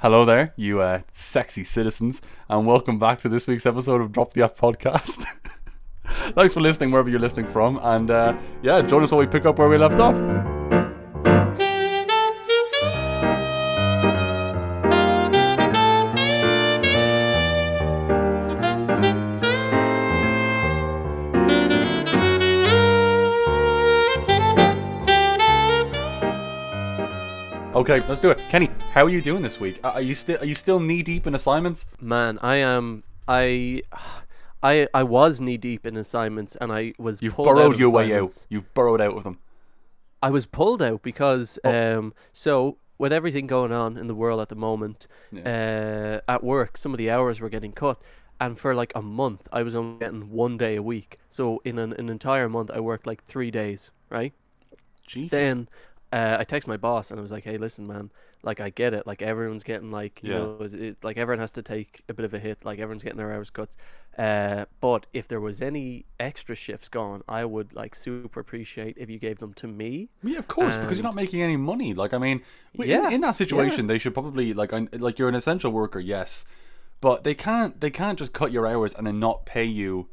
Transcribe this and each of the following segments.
Hello there, you uh, sexy citizens, and welcome back to this week's episode of Drop the App podcast. Thanks for listening wherever you're listening from, and uh, yeah, join us while we pick up where we left off. Okay, let's do it. Kenny, how are you doing this week? Are you still are you still knee deep in assignments? Man, I am. I, I, I was knee deep in assignments, and I was. You've pulled out burrowed your way out. You've burrowed out of them. I was pulled out because Oh. um. So with everything going on in the world at the moment, uh, at work, some of the hours were getting cut, and for like a month, I was only getting one day a week. So in an, an entire month, I worked like three days, right? Jesus. Then uh, I text my boss and I was like, "Hey, listen, man. Like, I get it. Like, everyone's getting like, you Yeah. know, it, it- like everyone has to take a bit of a hit. Like, everyone's getting their hours cuts. Uh, but if there was any extra shifts gone, I would like super appreciate if you gave them to me. Yeah, of course, because you're not making any money. Like, I mean, Yeah, in, in that yeah. situation, they should probably like, I- like you're an essential worker, yes, but they can't, they can't just cut your hours and then not pay you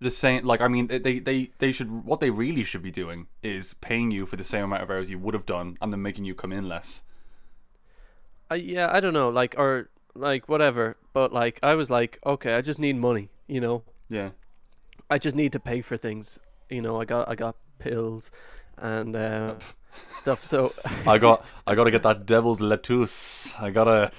the same. Like, I mean, they, they, they, they should. What they really should be doing is paying you for the same amount of hours you would have done, and then making you come in less. I yeah, I don't know, like or like whatever. But like, I was like, okay, I just need money. You know, Yeah. I just need to pay for things. You know, I got I got pills and uh, stuff. So I got I gotta get that devil's lettuce. I gotta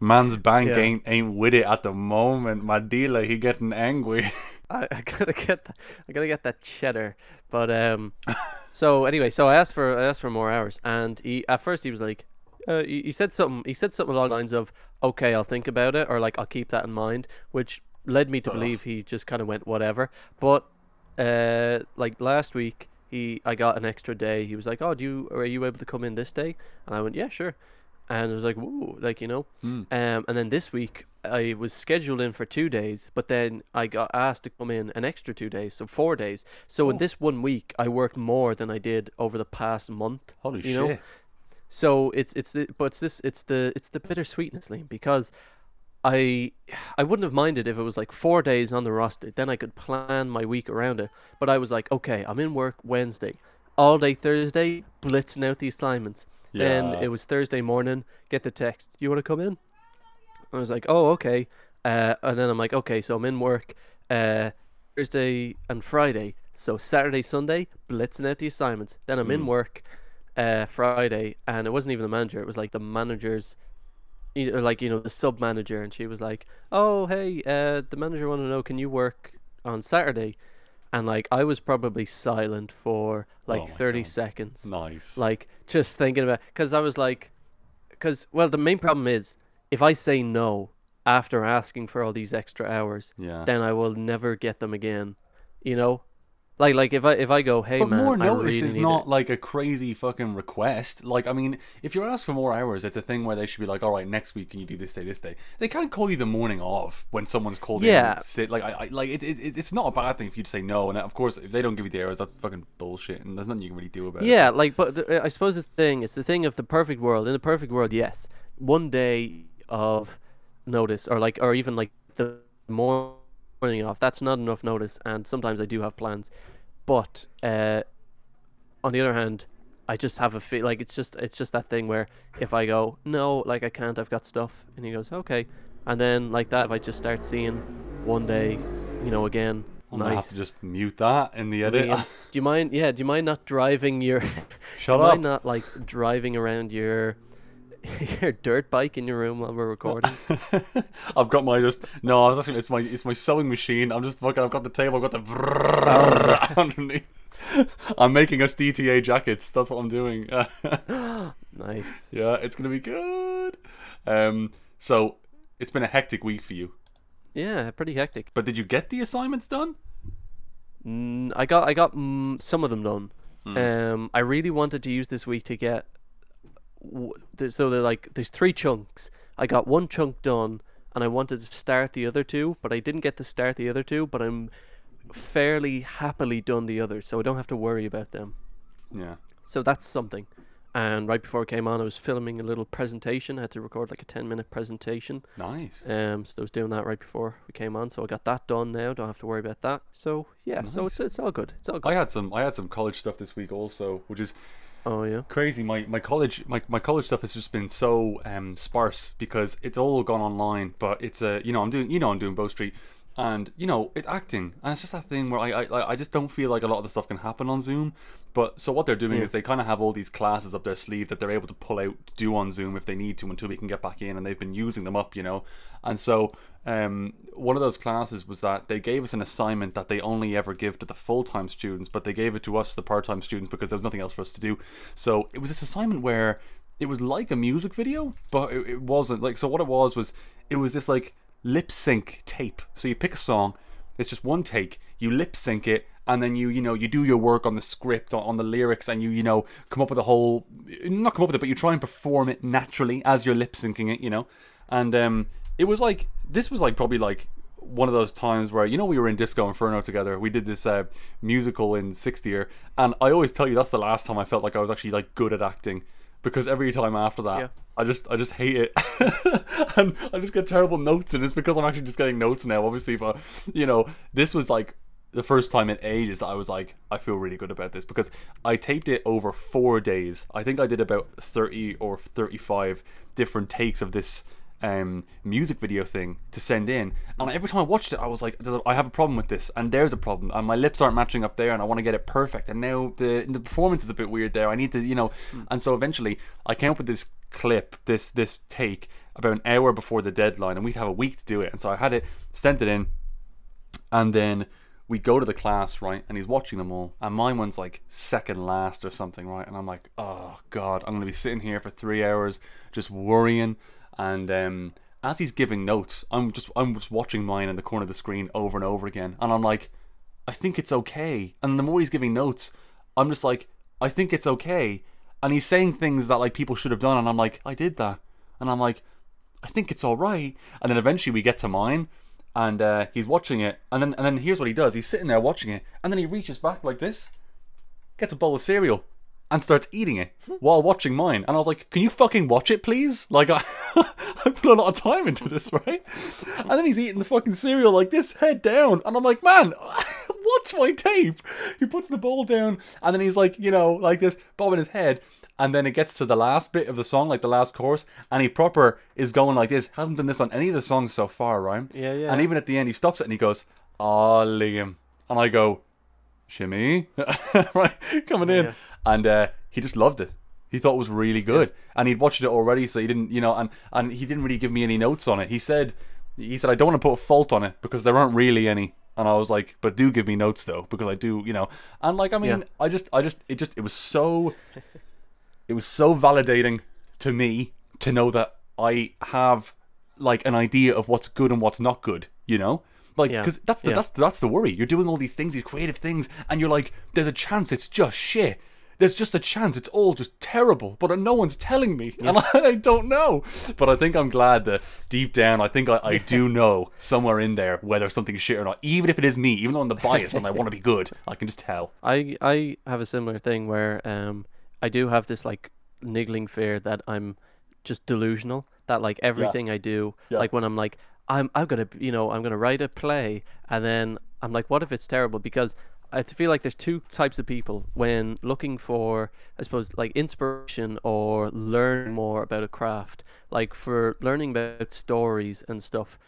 man's bank Yeah. ain't ain't with it at the moment. My dealer he getting angry. I, I gotta get that, I gotta get that cheddar. But um, so anyway, so I asked for I asked for more hours, and he at first he was like, uh, he, he said something he said something along the lines of, okay, I'll think about it, or like I'll keep that in mind, which led me to believe he just kind of went whatever. But uh, like last week. He, I got an extra day. He was like, "Oh, do you are you able to come in this day?" And I went, "Yeah, sure." And I was like, "Woo!" Like you know. Um, and then this week I was scheduled in for two days, but then I got asked to come in an extra two days, so four days. So in this one week, I worked more than I did over the past month. Holy you know? shit! So it's it's the, but it's this it's the it's the bittersweetness, Liam, because I I wouldn't have minded if it was like four days on the roster. Then I could plan my week around it. But I was like, okay, I'm in work Wednesday, all day Thursday, blitzing out the assignments. Then it was Thursday morning. Get the text. You want to come in? I was like, oh, okay. Uh, and then I'm like, okay, so I'm in work uh, Thursday and Friday. So Saturday, Sunday, blitzing out the assignments. Then I'm in work uh, Friday, and it wasn't even the manager. It was like the manager's, you know, like you know, the sub manager, and she was like, "Oh, hey, uh, the manager want to know, can you work on Saturday?" And like, I was probably silent for like Oh 30 God. seconds Nice. like just thinking about because I was like, because well, the main problem is if I say no after asking for all these extra hours, yeah. then I will never get them again. You know, like like if I if I go, hey But man, more notice really is not it. like a crazy fucking request. Like, I mean, if you're asked for more hours, it's a thing where they should be like, all right, next week can you do this day, this day. They can't call you the morning of when someone's called Yeah. in. Sit like, I, I like it, it, it- It's not a bad thing for you say no. And of course, if they don't give you the hours, that's fucking bullshit, and there's nothing you can really do about it. Yeah, like, but the, I suppose it's the thing. It's the thing of the perfect world. In the perfect world, yes, one day of notice, or like, or even like the morning off. That's not enough notice, and sometimes I do have plans. But uh, on the other hand, I just have a feel like it's just it's just that thing where if I go no, like I can't, I've got stuff, and he goes okay, and then like that, if I just start seeing one day, you know, again, I'm gonna have to just mute that in the edit. Liam, do you mind? Yeah, do you mind not driving your? Shut do you up. mind not like driving around your your dirt bike in your room while we're recording? I've got my just no. I was asking. It's my it's my sewing machine. I'm just fucking. I've got the table. I've got the Oh, underneath. I'm making us DTA jackets. That's what I'm doing. nice. yeah, it's gonna be good. Um, so it's been a hectic week for you. Yeah, pretty hectic. But did you get the assignments done? Mm, I got I got mm, some of them done. Hmm. Um, I really wanted to use this week to get. So they're like there's three chunks. I got one chunk done, and I wanted to start the other two, but I didn't get to start the other two. But I'm fairly happily done the others, so I don't have to worry about them. Yeah. So that's something. and right before I came on, I was filming a little presentation. I had to record like a ten minute presentation. Nice. Um, so I was doing that right before we came on. So I got that done now. Don't have to worry about that. So yeah, so it's it's all good. It's all good. I had some I had some college stuff this week also, which is oh yeah. crazy. My my college my, my college stuff has just been so um sparse because it's all gone online. But it's a you know I'm doing you know I'm doing Bow Street, and you know it's acting, and it's just that thing where I I I just don't feel like a lot of the stuff can happen on Zoom. But so what they're doing Yeah. is they kind of have all these classes up their sleeve that they're able to pull out to do on Zoom if they need to until we can get back in, and they've been using them up, you know. And so um, one of those classes was that they gave us an assignment that they only ever give to the full time students, but they gave it to us, the part time students, because there was nothing else for us to do. So it was this assignment where it was like a music video, but it, it wasn't. Like, so what it was was it was this like lip sync tape. So you pick a song, it's just one take, you lip sync it, and then you you know you do your work on the script on, the lyrics and you you know come up with a whole not come up with it but you try and perform it naturally as you're lip syncing it you know and um it was like this was like probably like one of those times where you know we were in Disco Inferno together. We did this uh, musical in sixth year, and I always tell you that's the last time I felt like I was actually like good at acting because every time after that, Yeah. I just I just hate it, and I just get terrible notes, and it's because I'm actually just getting notes now, obviously. But you know, this was like the first time in ages that I was like, I feel really good about this because I taped it over four days. I think I did about thirty or thirty-five different takes of this um, music video thing to send in, and every time I watched it, I was like, I have a problem with this, and there's a problem, and my lips aren't matching up there, and I want to get it perfect, and now the the performance is a bit weird there. I need to, you know, and so eventually I came up with this clip, this this take about an hour before the deadline, and we'd have a week to do it, and so I had it sent it in, and then we go to the class, right? And he's watching them all. And mine one's like second last or something, right? And I'm like, oh God, I'm gonna be sitting here for three hours just worrying. And um, as he's giving notes, I'm just I'm just watching mine in the corner of the screen over and over again. And I'm like, I think it's okay. And the more he's giving notes, I'm just like, I think it's okay. And he's saying things that like people should have done, and I'm like, I did that. And I'm like, I think it's all right. And then eventually we get to mine, and uh, he's watching it, and then and then here's what he does: he's sitting there watching it, and then he reaches back like this, gets a bowl of cereal, and starts eating it while watching mine. And I was like, "Can you fucking watch it, please?" Like I, I put a lot of time into this, right? And then he's eating the fucking cereal like this, head down, and I'm like, "Man, watch my tape." He puts the bowl down, and then he's like, you know, like this, bobbing his head. And then it gets to the last bit of the song, like the last chorus, and he proper is going like this. Hasn't done this on any of the songs so far, right? Yeah, yeah. And even at the end, he stops it and he goes, "Ah, Liam," and I go, "Shimmy," right, coming in, Yeah. and uh, he just loved it. He thought it was really good, and he'd watched it already, so he didn't, you know, and and he didn't really give me any notes on it. He said, he said, I don't want to put a fault on it because there aren't really any. And I was like, but do give me notes though, because I do, you know. And like, I mean, Yeah. I just, I just, it just, it was so, it was so validating to me to know that I have like an idea of what's good and what's not good, you know? Like, Yeah. because that's the Yeah. that's that's the worry. You're doing all these things, these creative things, and you're like, there's a chance it's just shit. There's just a chance it's all just terrible, but no one's telling me, and I, I don't know. But I think I'm glad that deep down, I think I, I do know somewhere in there whether something's shit or not. Even if it is me, even though I'm the biased and I want to be good, I can just tell. I I have a similar thing where um I do have this like niggling fear that I'm just delusional. That like everything I do, Yeah. like when I'm like I'm I'm gonna you know I'm gonna write a play and then I'm like what if it's terrible because I feel like there's two types of people when looking for I suppose like inspiration or learn more about a craft. Like for learning about stories and stuff,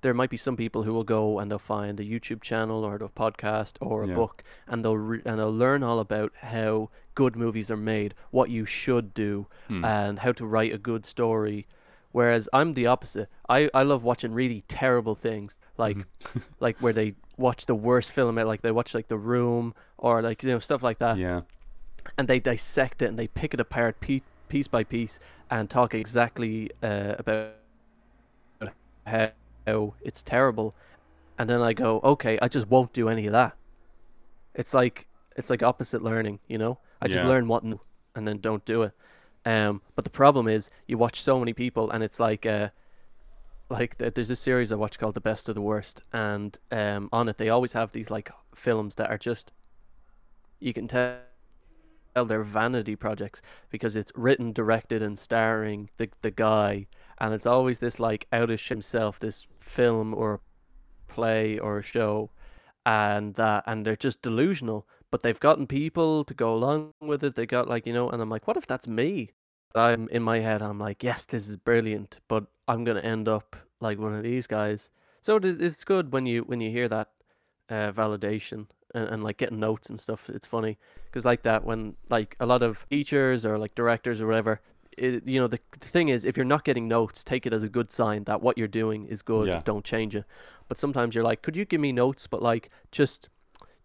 there might be some people who will go and they'll find a YouTube channel or a podcast or a Yeah. book and they'll re- and they'll learn all about how good movies are made, what you should do, Hmm. and how to write a good story. Whereas I'm the opposite. I, I love watching really terrible things, like Mm-hmm. like where they watch the worst film, like they watch like The Room or like you know stuff like that, Yeah, and they dissect it and they pick it apart piece, piece by piece and talk exactly uh, about how, it's terrible and then i go okay i just won't do any of that it's like it's like opposite learning you know i just Yeah. learn what and then don't do it um but the problem is you watch so many people and it's like uh like there's this series I watch called The Best of the Worst, and um, on it they always have these like films that are just you can tell they're vanity projects because it's written, directed, and starring the the guy, and it's always this like out of himself, this film or play or show, and that and they're just delusional. But they've gotten people to go along with it. They got like you know, and I'm like, what if that's me? I'm in my head. I'm like, yes, this is brilliant, but I'm gonna end up like one of these guys. So it is, it's good when you when you hear that uh, validation and, and like getting notes and stuff. It's funny because like that when like a lot of teachers or like directors or whatever. It, you know the, the thing is if you're not getting notes take it as a good sign that what you're doing is good Yeah. don't change it but sometimes you're like could you give me notes but like just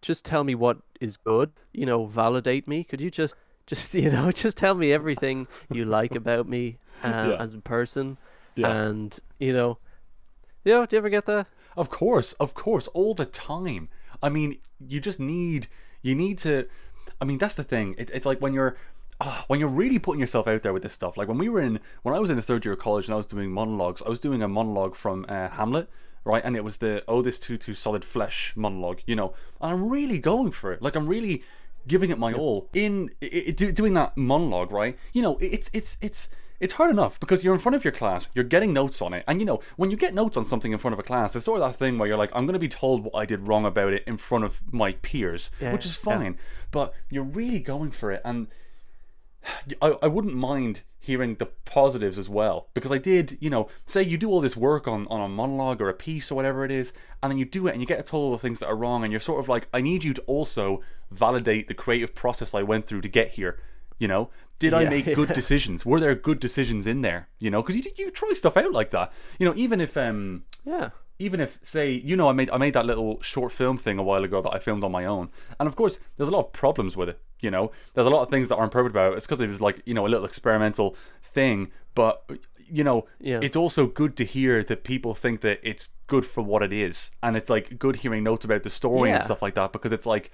just tell me what is good you know validate me could you just just you know just tell me everything you like about me uh, Yeah. as a person Yeah. and you know you know do you ever get that Of course, of course, all the time. I mean, you just need you need to. I mean, that's the thing. It, it's like when you're ah, when you're really putting yourself out there with this stuff. Like when we were in when I was in the third year of college and I was doing monologues. I was doing a monologue from uh, Hamlet. Right, and it was the "Oh, this too too solid flesh" monologue, you know, and I'm really going for it. Like I'm really giving it my all in i i do, doing that monologue. Right, you know, it's it's it's it's hard enough because you're in front of your class, you're getting notes on it, and you know when you get notes on something in front of a class, it's sort of that thing where you're like, I'm going to be told what I did wrong about it in front of my peers, which is yeah. fine, but you're really going for it, and I, I wouldn't mind hearing the positives as well because I did, you know, say you do all this work on, on a monologue or a piece or whatever it is, and then you do it and you get told all the things that are wrong, and you're sort of like, I need you to also validate the creative process I went through to get here. You know, did I Yeah. make good decisions? Were there good decisions in there? You know, because you you try stuff out like that. You know, even if um yeah even if say you know I made I made that little short film thing a while ago that I filmed on my own, and of course there's a lot of problems with it. You know, there's a lot of things that aren't perfect about it. It's because it was like you know a little experimental thing, but you know Yeah. it's also good to hear that people think that it's good for what it is, and it's like good hearing notes about the story and stuff like that because it's like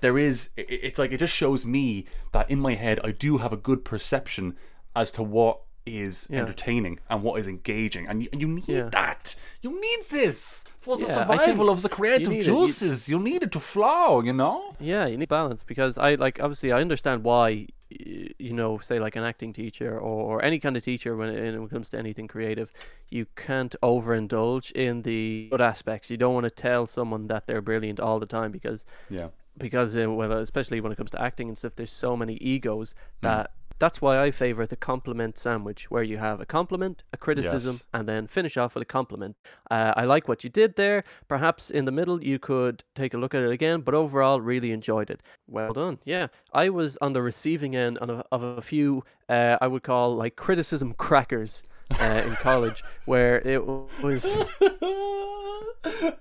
there is it's like it just shows me that in my head I do have a good perception as to what is Yeah. entertaining and what is engaging and you, and you need Yeah. that you need this for the Yeah, survival of the creative. You- juices you, need it to flow you know Yeah, you need balance because I like obviously I understand why you know say like an acting teacher or, or any kind of teacher when it, when it comes to anything creative, you can't overindulge in the good aspects. You don't want to tell someone that they're brilliant all the time because yeah because uh, well especially when it comes to acting and stuff there's so many egos Hmm. that that's why I favor the compliment sandwich where you have a compliment, a criticism, Yes. and then finish off with a compliment. Uh, I like what you did there. Perhaps in the middle you could take a look at it again, but overall really enjoyed it. Well done. Yeah, I was on the receiving end of a, of a few uh, I would call like criticism crackers uh, in college where it was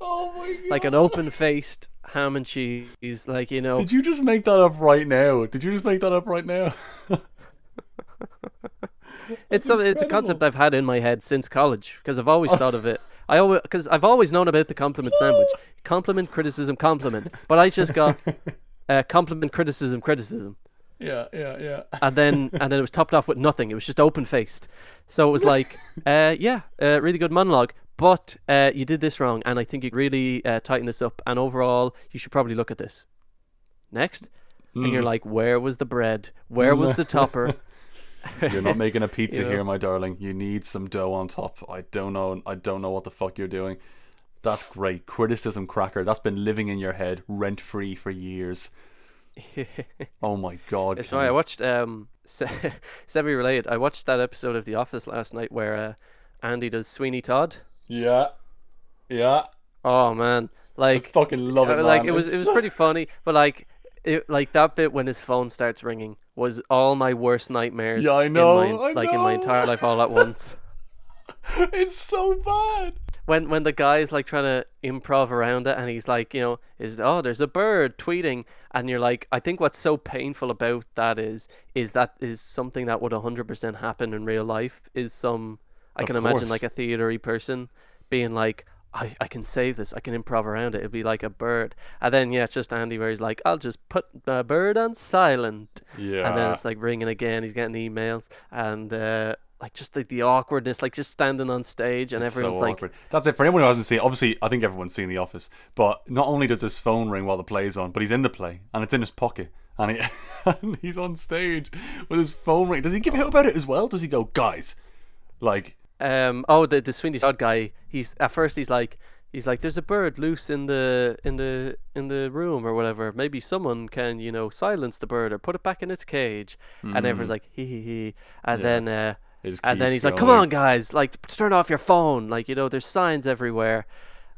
oh my god like an open-faced ham and cheese, like you know. did you just make that up right now did you just make that up right now It's some, it's a concept I've had in my head since college because I've always thought of it. I always because I've always known about the compliment sandwich, compliment, criticism, compliment. But I just got uh, compliment, criticism, criticism, yeah yeah yeah and then and then it was topped off with nothing. It was just open faced. So it was like, uh, yeah, uh, really good monologue, but uh, you did this wrong, and I think you really uh, tighten this up. And overall, you should probably look at this. Next, and you're like, where was the bread? Where was the topper? You're not making a pizza You know? here, my darling. You need some dough on top. I don't know. I don't know what the fuck you're doing. That's great. Criticism cracker. That's been living in your head rent free for years. Oh my god. It's funny. I watched um se- semi-related. I watched that episode of The Office last night where uh, Andy does Sweeney Todd. Yeah. Yeah. Oh man, I like fucking love it. uh, like man. it was it was pretty funny, but like it like that bit when his phone starts ringing was all my worst nightmares. Yeah, I in know, my- I like in my entire life all at once. it's so bad. when when the guy's like trying to improv around it and he's like you know is oh there's a bird tweeting and you're like i think what's so painful about that is is that is something that would 100% happen in real life is some i Of can imagine like a theatery person being like I, I can save this. I can improv around it. It'd be like a bird, and then yeah, it's just Andy where he's like, "I'll just put a bird on silent," Yeah. and then it's like ringing again. He's getting emails, and uh, like just like the awkwardness, like just standing on stage, and It's everyone's so like. That's it. For anyone who hasn't seen, obviously, I think everyone's seen The Office. But not only does his phone ring while the play is on, but he's in the play and it's in his pocket, and, he, and he's on stage with his phone ring. Does he give out about it as well? Does he go, guys, like, Um. Oh, the the Sweeney Todd guy. He's at first he's like he's like there's a bird loose in the in the in the room or whatever. Maybe someone can you know silence the bird or put it back in its cage. And everyone's like hee hee hee. And Hmm. Yeah. then uh, and then he's like, come on guys, like turn off your phone. Like you know there's signs everywhere.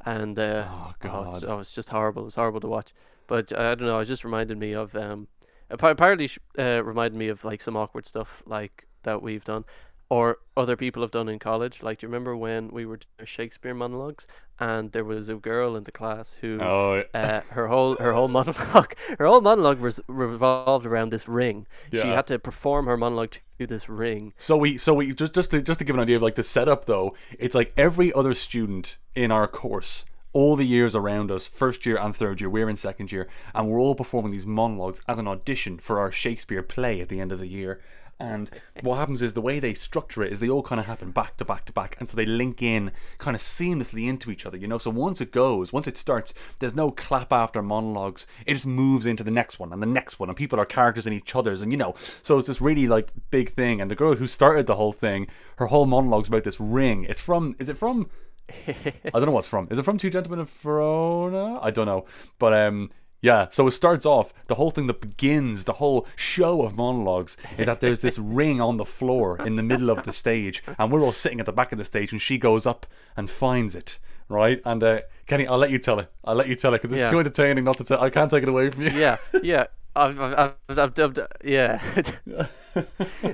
And uh, Oh, God. oh, it's just horrible. It was horrible to watch. But uh, I don't know. It just reminded me of um, apparently uh, reminded me of like some awkward stuff like that we've done, or other people have done in college. Like, do you remember when we were doing Shakespeare monologues, and there was a girl in the class who, Oh, uh, her whole her whole monologue, her whole monologue was revolved around this ring. She had to perform her monologue to this ring. So we, so we just just to just to give an idea of like the setup though, it's like every other student in our course, all the years around us, first year and third year, we're in second year, and we're all performing these monologues as an audition for our Shakespeare play at the end of the year. And what happens is the way they structure it is they all kind of happen back to back to back, and so they link in kind of seamlessly into each other. You know, so once it goes, once it starts, there's no clap after monologues. It just moves into the next one and the next one, and people are characters in each other's, and you know, so it's this really like big thing. And the girl who started the whole thing, her whole monologue's about this ring. It's from, is it from? I don't know what's from. Is it from Two Gentlemen of Verona? I don't know, but um. Yeah, so it starts off the whole thing that begins the whole show of monologues is that there's this ring on the floor in the middle of the stage, and we're all sitting at the back of the stage, and she goes up and finds it, right? And uh, Kenny, I'll let you tell it. I'll let you tell it because it's Yeah. too entertaining not to tell. I can't take it away from you. yeah, yeah. I've, I've, I've, I've, I've, yeah.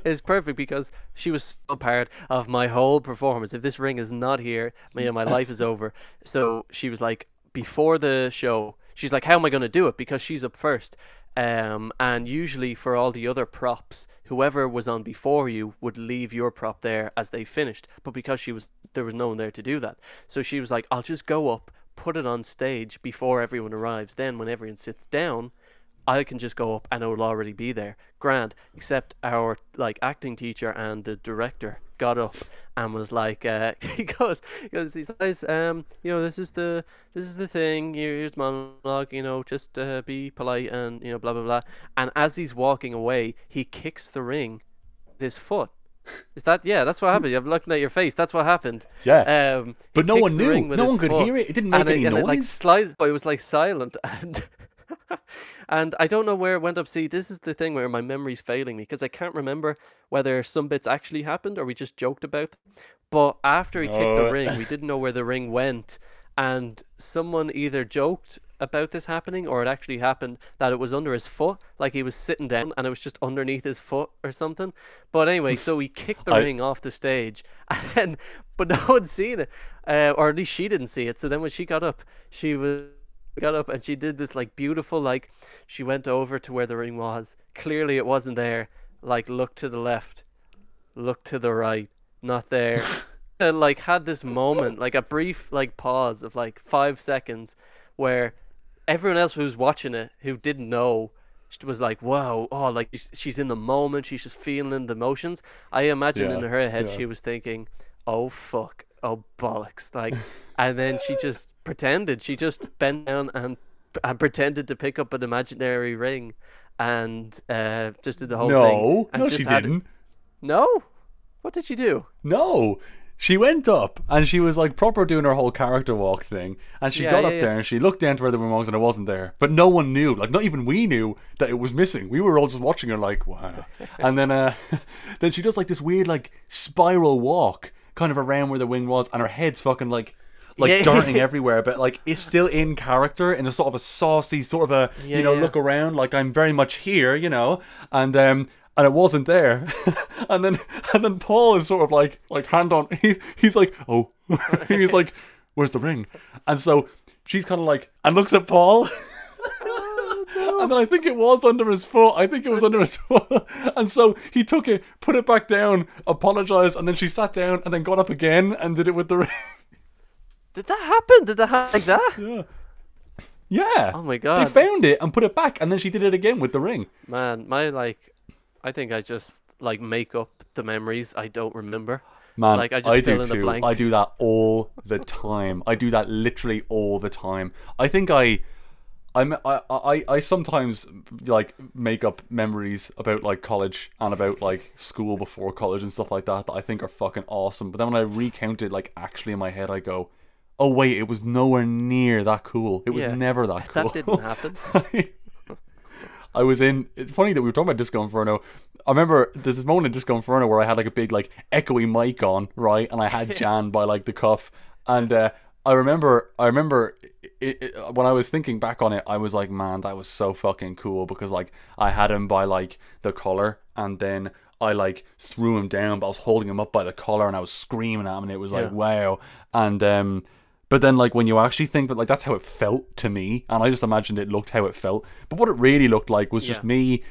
it's perfect because she was so part of my whole performance. If this ring is not here, my, my life is over. So she was like, before the show, she's like, how am I going to do it? Because she's up first. Um, and usually for all the other props, whoever was on before you would leave your prop there as they finished. But because she was, there was no one there to do that. So she was like, I'll just go up, put it on stage before everyone arrives. Then when everyone sits down, I can just go up and it will already be there. Grand. Except our like acting teacher and the director got up and was like, uh, he goes, he goes, he says, um, you know, this is the this is the thing. Here- Here's monologue. You know, just uh, be polite and you know, blah blah blah. And as he's walking away, he kicks the ring with his foot. Is that yeah? That's what happened. I'm looking at your face. That's what happened. Yeah. Um, But no one knew. No one could foot, hear it. It didn't make and any and It, like noise. slides, but it was like silent, and and I don't know where it went up. See, this is the thing where my memory's failing me because I can't remember whether some bits actually happened or we just joked about. them. But after he kicked Oh. the ring, we didn't know where the ring went, and someone either joked about this happening or it actually happened that it was under his foot, like he was sitting down and it was just underneath his foot or something. But anyway, so he kicked the I- ring off the stage, and but no one's seen it, uh, or at least she didn't see it. So then when she got up, she was got up and she did this like beautiful like she went over to where the ring was. Clearly it wasn't there. Like look to the left, look to the right, not there. and like had this moment, like a brief like pause of like five seconds where everyone else who was watching it who didn't know was like, "Wow, oh, like she's, in the moment. She's just feeling the emotions." I imagine in her head yeah. she was thinking, "Oh fuck, oh bollocks!" Like, and then she just pretended. She just bent down and, and pretended to pick up an imaginary ring, and uh, just did the whole thing. No, and no, just she didn't. No, what did she do? No. She went up and she was like proper doing her whole character walk thing. And she Yeah, got yeah, up yeah. there and she looked down to where the ring was and it wasn't there. But no one knew. Like not even we knew that it was missing. We were all just watching her like, wow. and then uh then she does like this weird like spiral walk kind of around where the wing was and her head's fucking like like Yeah. darting everywhere, but like it's still in character in a sort of a saucy sort of a Yeah, you know yeah. look around like I'm very much here, you know, and um and it wasn't there, and then and then Paul is sort of like like hand on he's he's like oh he's like where's the ring, and so she's kind of like and looks at Paul. And then I think it was under his foot. I think it was under his foot. And so he took it, put it back down, apologized, and then she sat down and then got up again and did it with the ring. Did that happen? Did that happen like that? Yeah. Yeah. Oh my god. They found it and put it back, and then she did it again with the ring. man, my like, I think I just like make up the memories I don't remember. Man, Like, I just I do in the too. I do that all the time. I do that literally all the time. I think I, I'm, I, I, I sometimes like make up memories about like college and about like school before college and stuff like that that I think are fucking awesome. But then when I recount it, like actually in my head, I go, "Oh wait, it was nowhere near that cool. It was Yeah, never that cool." That didn't happen. I was in. It's funny that we were talking about Disco Inferno. I remember there's this moment in Disco Inferno where I had like a big like echoey mic on, right, and I had Jan by like the cuff, and uh, I remember, I remember it, it, when I was thinking back on it, I was like, man, that was so fucking cool because like I had him by like the collar, and then I like threw him down, but I was holding him up by the collar, and I was screaming at him, and it was like, Yeah. wow, and um. But then, like when you actually think but like that's how it felt to me, and I just imagined it looked how it felt. But what it really looked like was just me,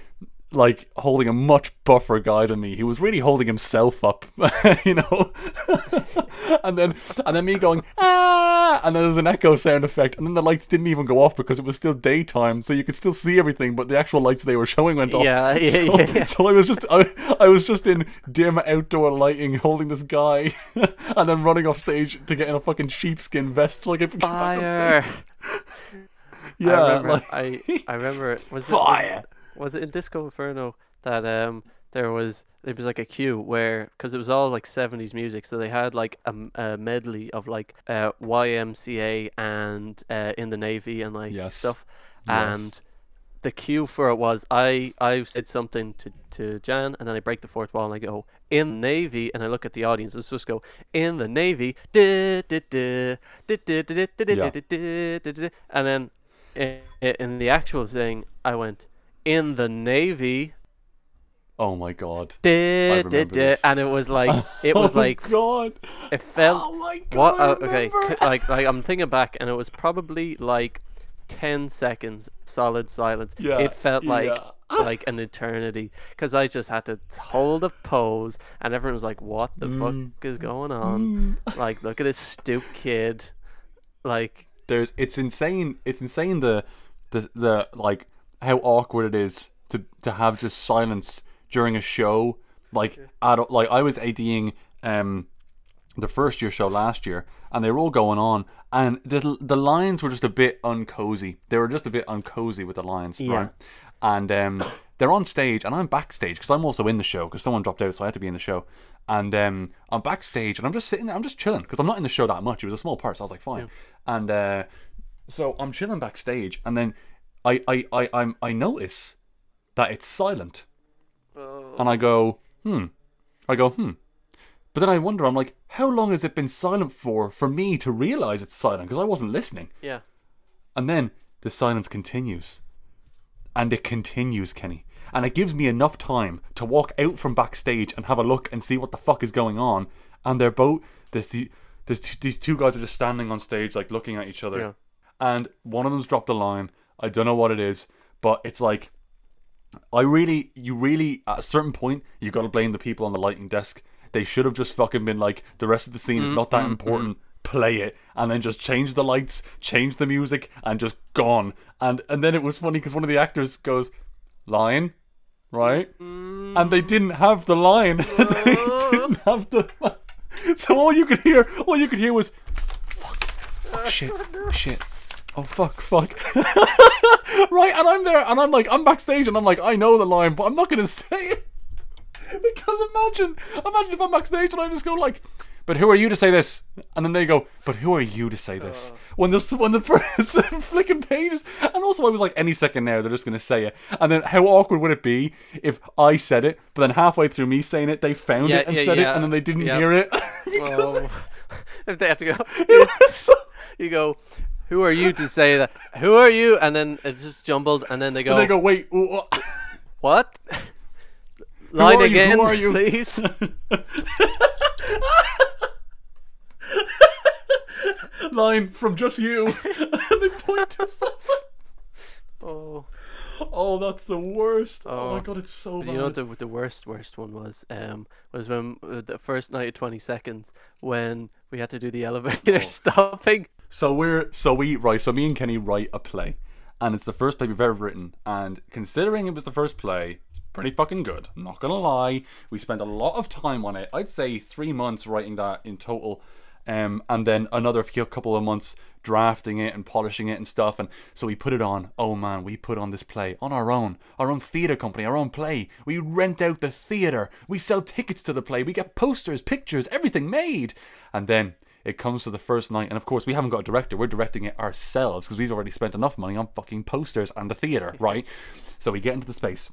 like holding a much buffer guy than me. He was really holding himself up, you know. and then, and then me going ah, and then there was an echo sound effect, and then the lights didn't even go off because it was still daytime, so you could still see everything, but the actual lights they were showing went off. Yeah, yeah, so, yeah, so I was just, I, I was just in dim outdoor lighting, holding this guy, and then running off stage to get in a fucking sheepskin vest so I could get back on stage. Yeah, I remember. like- I I remember. Was it, Fire. Was was it in Disco Inferno that um there was it was like a queue where because it was all like 70s music so they had like a, a medley of like uh, ymca and uh, in the navy and like yes. stuff yes. and the cue for it was i i said something to to jan and then i break the fourth wall and i go in the navy and i look at the audience and just go in the navy and then in, in the actual thing i went in the Navy Oh my god. remember duh, duh, and it was like it was oh like god. it felt Oh my god. what? Uh, okay, like like I'm thinking back, and it was probably like ten seconds solid silence. Yeah, it felt like yeah. like an eternity because I just had to hold a pose, and everyone was like, "What the Mm. fuck is going on? like, look at this stupid kid." Like, there's it's insane it's insane the the the like how awkward it is to to have just silence during a show. Like at, like I was ADing um the first year show last year and they were all going on and the the lines were just a bit uncozy. They were just a bit uncozy with the lines Yeah. right? And um they're on stage and I'm backstage because I'm also in the show because someone dropped out so I had to be in the show. And um I'm backstage and I'm just sitting there I'm just chilling because I'm not in the show that much. It was a small part so I was like fine. And uh so I'm chilling backstage and then I I I I'm, I notice that it's silent and I go hmm I go hmm but then I wonder I'm like how long has it been silent for for me to realize it's silent because I wasn't listening yeah, and then the silence continues. And it continues, Kenny. And it gives me enough time to walk out from backstage and have a look and see what the fuck is going on. And they're both there's the there's t- these two guys are just standing on stage like looking at each other. Yeah. And one of them's dropped a line. I don't know what it is, but it's like I really, you really, at a certain point, you got to blame the people on the lighting desk. They should have just fucking been like, the rest of the scene is mm, not that mm, mm. important. Play it, and then just change the lights, change the music, and just gone. And and then it was funny because one of the actors goes, "Line, right?" And they didn't have the line. they didn't have the. So all you could hear, all you could hear was, "Fuck, fuck, shit, shit." Oh fuck, fuck. right, and I'm there, and I'm like, I'm backstage, and I'm like, I know the line, but I'm not gonna say it because imagine, imagine if I'm backstage and I just go like, "But who are you to say this?" And then they go, "But who are you to say this?" Uh. When the when the flicking pages, and also I was like, any second now they're just gonna say it, and then how awkward would it be if I said it, but then halfway through me saying it, they found Yeah, it and yeah, said it, and then they didn't yeah. hear it. well, if they have to go, you go. Who are you to say that? Who are you? And then it's just jumbled, and then they go. and they go, "Wait, What? Line again, Who are you? please. line from just you," and they point to someone. oh. Oh, that's the worst. Oh, my Oh. god, it's so bad. you know what the the worst worst one was? Um, was when uh, the first night of twenty seconds when we had to do the elevator Oh. stopping. So we're so we right. So me and Kenny write a play, and it's the first play we've ever written. And considering it was the first play, it's pretty fucking good. I'm not gonna lie. We spent a lot of time on it. I'd say three months writing that in total. Um, and then another few couple of months drafting it and polishing it and stuff. And so we put it on. Oh man, we put on this play on our own, our own theatre company, our own play. We rent out the theatre. We sell tickets to the play. We get posters, pictures, everything made. And then it comes to the first night, and of course we haven't got a director. We're directing it ourselves because we've already spent enough money on fucking posters and the theatre, right? So we get into the space.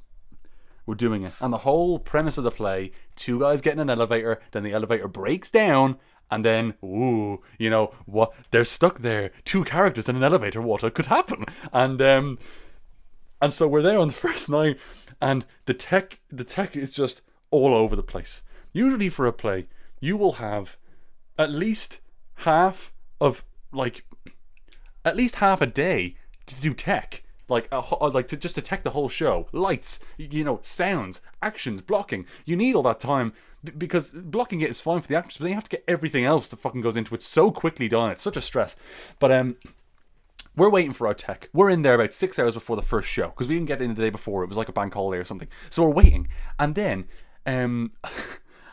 We're doing it. And the whole premise of the play two guys get in an elevator, then the elevator breaks down, and then, ooh, you know, what? They're stuck there. Two characters in an elevator. What could happen? And, um, and so we're there on the first night, and the tech, the tech is just all over the place. Usually for a play, you will have at least half of like at least half a day to do tech like a, like to just to tech the whole show lights you know sounds actions blocking you need all that time because blocking it is fine for the actors but then you have to get everything else that fucking goes into it so quickly done it's such a stress but um we're waiting for our tech. We're in there about six hours before the first show because we didn't get in the day before. It was like a bank holiday or something. So we're waiting, and then, um,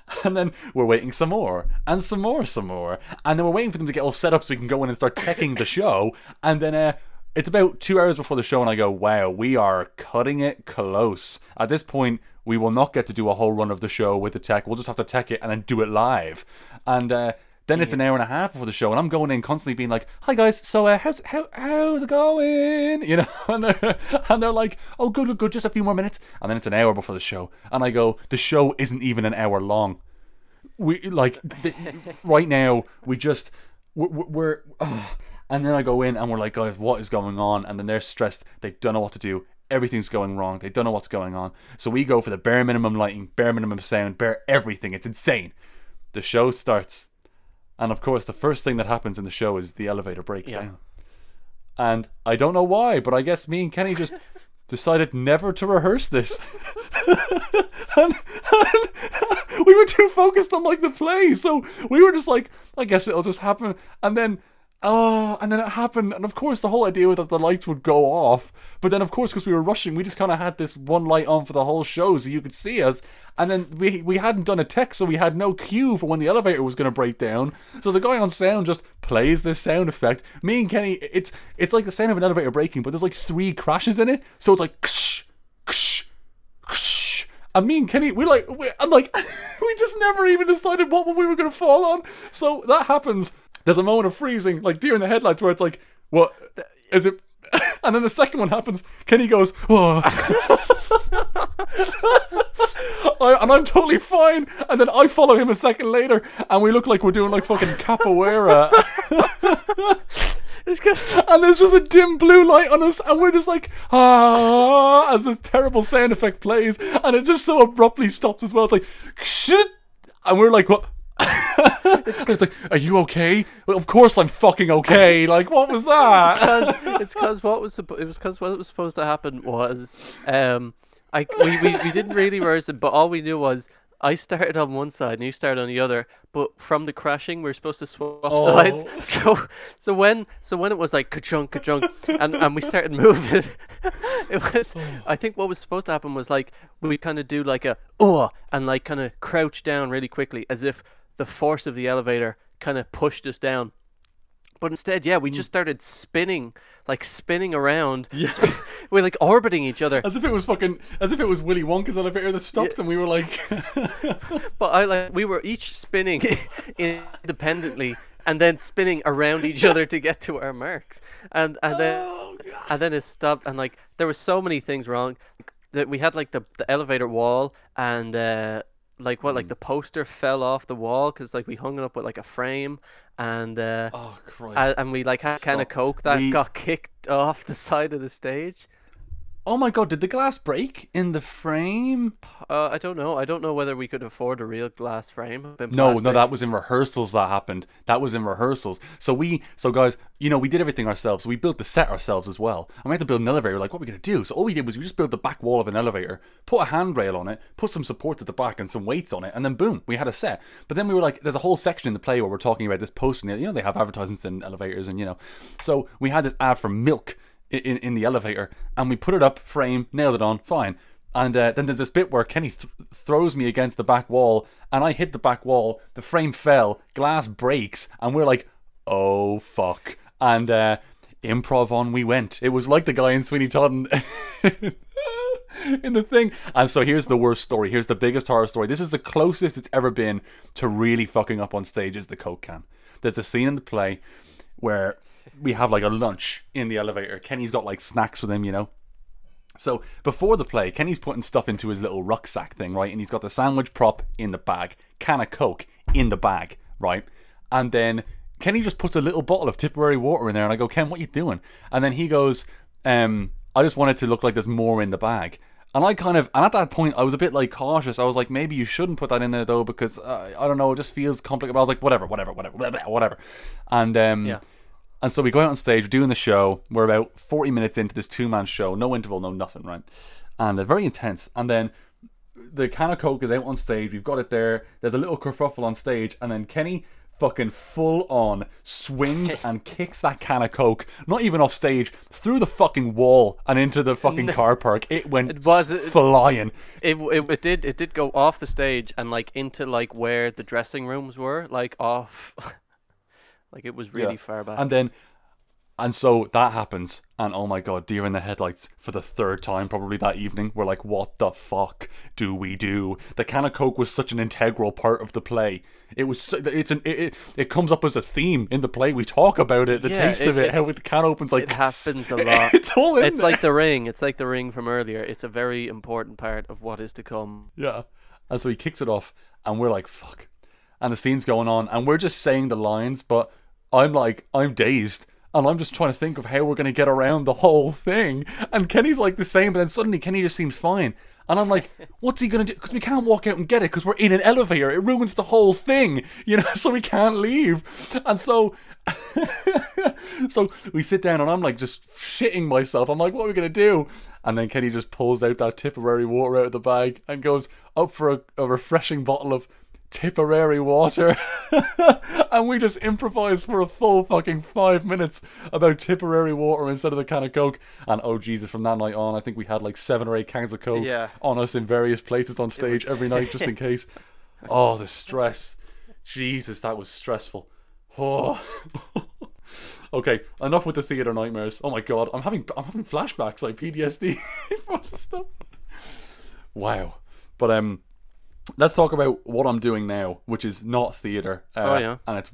and then we're waiting some more, and some more, some more, and then we're waiting for them to get all set up so we can go in and start teching the show. And then, uh, it's about two hours before the show, and I go, "Wow, we are cutting it close." At this point, we will not get to do a whole run of the show with the tech. We'll just have to tech it and then do it live, and. uh then it's an hour and a half before the show, and I'm going in constantly being like, "Hi guys, so uh, how's how how's it going?" You know, and they're and they're like, "Oh, good, good, good, just a few more minutes." And then it's an hour before the show, and I go, "The show isn't even an hour long. We like th- right now we just we're, we're ugh. and then I go in and we're like, guys, what is going on? And then they're stressed. They don't know what to do. Everything's going wrong. They don't know what's going on. So we go for the bare minimum lighting, bare minimum sound, bare everything. It's insane. The show starts. And of course, the first thing that happens in the show is the elevator breaks Yeah. down. And I don't know why, but I guess me and Kenny just decided never to rehearse this. and, and we were too focused on like the play, so we were just like, I guess it'll just happen. And then, oh, and then it happened. And of course, the whole idea was that the lights would go off. But then, of course, because we were rushing, we just kind of had this one light on for the whole show, so you could see us. And then we we hadn't done a text, so we had no cue for when the elevator was going to break down. So the guy on sound just plays this sound effect. Me and Kenny, it's it's like the sound of an elevator breaking, but there's like three crashes in it. So it's like. Ksh, ksh, ksh. And me and Kenny, we like, we, and like, we just never even decided what one we were gonna fall on. So that happens. There's a moment of freezing, like deer in the headlights, where it's like, what is it? And then the second one happens. Kenny goes, oh. I, and I'm totally fine. And then I follow him a second later, and we look like we're doing like fucking capoeira. It's because and there's just a dim blue light on us, and we're just like, ah, as this terrible sound effect plays, and it just so abruptly stops as well. It's like, shit, and we're like, what? it's like, are you okay? Well, of course I'm fucking okay. Like, what was that? it's because what was suppo- it was because what was supposed to happen was um I we, we, we didn't really rehearse it, but all we knew was I started on one side and you started on the other. But from the crashing, we are supposed to swap Oh. sides. So so when so when it was like ka-chunk ka-chunk and and we started moving, it was I think what was supposed to happen was like we kind of do like a oh and like kind of crouch down really quickly as if the force of the elevator kind of pushed us down. But instead, yeah, we just started spinning, like spinning around. Yeah. We're like orbiting each other. As if it was fucking, as if it was Willy Wonka's elevator that stopped, and we were like, But I like we were each spinning independently and then spinning around each other to get to our marks. And and then oh and then it stopped and like there were so many things wrong that we had like the the elevator wall and uh like what like the poster fell off the wall because like we hung it up with like a frame and uh Oh Christ. and we like had a can of coke that We- got kicked off the side of the stage. Oh my god, did the glass break in the frame? Uh, I don't know. I don't know whether we could afford a real glass frame. No, no, that was in rehearsals that happened. That was in rehearsals. So we, so guys, you know, we did everything ourselves. We built the set ourselves as well. And we had to build an elevator. Like, what are we going to do? So all we did was we just built the back wall of an elevator, put a handrail on it, put some supports at the back and some weights on it, and then boom, we had a set. But then we were like, there's a whole section in the play where we're talking about this poster. You know, they have advertisements in elevators and, you know. So we had this ad for milk in, in the elevator and we put it up, frame, nailed it on, fine. And uh, then there's this bit where Kenny th- throws me against the back wall, and I hit the back wall. The frame fell, glass breaks, and we're like, "Oh fuck!" And uh, improv on we went. It was like the guy in Sweeney Todd in the thing. And so here's the worst story. Here's the biggest horror story. This is the closest it's ever been to really fucking up on stage. Is the coke can? There's a scene in the play where we have like a lunch in the elevator. Kenny's got like snacks with him, you know. So before the play, Kenny's putting stuff into his little rucksack thing, right? And he's got the sandwich prop in the bag, can of Coke in the bag, right? And then Kenny just puts a little bottle of Tipperary water in there, and I go, Ken, what you doing? And then he goes, um, I just wanted to look like there's more in the bag. And I kind of, and at that point, I was a bit like cautious. I was like, maybe you shouldn't put that in there though, because uh, I don't know, it just feels complicated. But I was like, whatever, whatever, whatever, whatever. And um, Yeah. And so we go out on stage, we're doing the show. We're about 40 minutes into this two man show, no interval, no nothing, right? And uh, very intense. And then the can of Coke is out on stage. We've got it there. There's a little kerfuffle on stage. And then Kenny fucking full on swings and kicks that can of Coke, not even off stage, through the fucking wall and into the fucking car park. It went It was- it- flying. It, it it did it did go off the stage and like into like where the dressing rooms were, like off. Like it was really Yeah. far back. And then, and so that happens, and oh my god, deer in the headlights for the third time probably that evening. We're like, what the fuck do we do? The can of coke was such an integral part of the play. It was. So, it's an. It, it, it comes up as a theme in the play. We talk about it. The Yeah, taste it- of it. how the can opens like it happens a lot. It's all in it's there. like the ring. It's like the ring from earlier. It's a very important part of what is to come. Yeah. And so he kicks it off, and we're like, fuck. And the scene's going on, and we're just saying the lines, but I'm like, I'm dazed. And I'm just trying to think of how we're going to get around the whole thing. And Kenny's like the same, but then suddenly Kenny just seems fine. And I'm like, what's he going to do? Because we can't walk out and get it because we're in an elevator. It ruins the whole thing, you know, so we can't leave. And so, so we sit down, and I'm like just shitting myself. I'm like, what are we going to do? And then Kenny just pulls out that Tipperary water out of the bag and goes up for a, a refreshing bottle of Tipperary water. and we just improvised for a full fucking five minutes about Tipperary water instead of the can of Coke. And oh Jesus, from that night on, I think we had like seven or eight cans of Coke Yeah. on us in various places on stage every night just in case. Oh, the stress. Jesus, that was stressful. Oh. okay, enough with the theater nightmares. Oh my god, I'm having I'm having flashbacks like PTSD the stuff. Wow. But um let's talk about what I'm doing now, which is not theater. Uh, Oh, yeah. and it's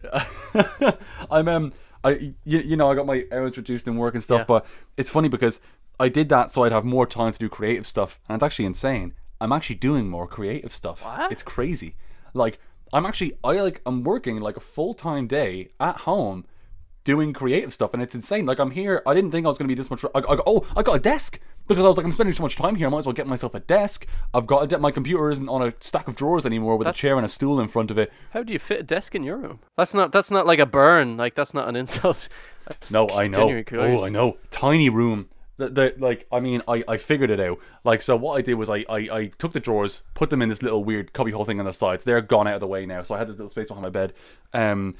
I'm um I you, you know I got my hours reduced in work and stuff, Yeah. but it's funny because I did that so I'd have more time to do creative stuff, and it's actually insane. I'm actually doing more creative stuff. What? It's crazy. Like I'm actually I like I'm working like a full time day at home doing creative stuff, and it's insane. Like I'm here. I didn't think I was going to be this much. I, I, oh, I got a desk because I was like, I'm spending so much time here. I might as well get myself a desk. I've got a de- my computer isn't on a stack of drawers anymore with a chair and a stool in front of it. How do you fit a desk in your room? That's not that's not like a burn. Like that's not an insult. That's No, I know. Oh. I know. Tiny room. The, the, like, I mean, I, I figured it out. Like, so what I did was I, I, I took the drawers, put them in this little weird cubby hole thing on the sides. They're gone out of the way now. So I had this little space behind my bed. Um,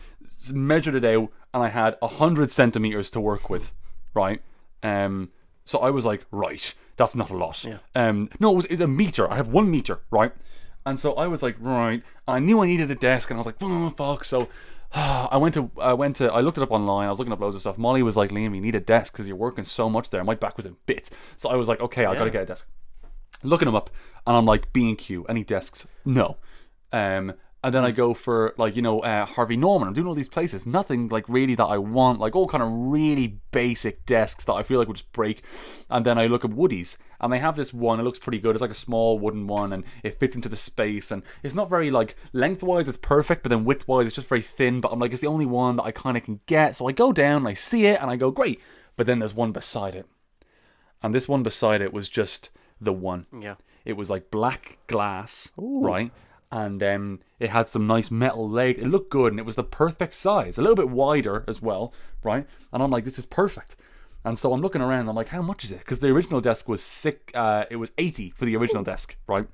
measured it out, and I had a hundred centimeters to work with. Right. Um. So I was like, right, that's not a lot. Yeah. Um. No, it was, it's a meter. I have one meter. Right. And so I was like, right. I knew I needed a desk, and I was like, oh fuck. So I went to, I went to, I looked it up online. I was looking up loads of stuff. Molly was like, Liam, you need a desk because you're working so much there. My back was in bits. So I was like, okay, I gotta get a desk. Looking them up, and I'm like, B and Q, any desks? No. Um, and then I go for like you know uh, Harvey Norman. I'm doing all these places, nothing like really that I want, like all kind of really basic desks that I feel like would just break. And then I look at Woody's, and they have this one. It looks pretty good. It's like a small wooden one, and it fits into the space, and it's not very like lengthwise. It's perfect, but then widthwise, it's just very thin. But I'm like, it's the only one that I kind of can get. So I go down, and I see it, and I go great. But then there's one beside it, and this one beside it was just the one. Yeah. It was like black glass, right? And um, it had some nice metal leg. It looked good, and it was the perfect size, a little bit wider as well, right? And I'm like, this is perfect. And so I'm looking around. I'm like, how much is it? Because the original desk was sick. Uh, it was eighty for the original desk, right?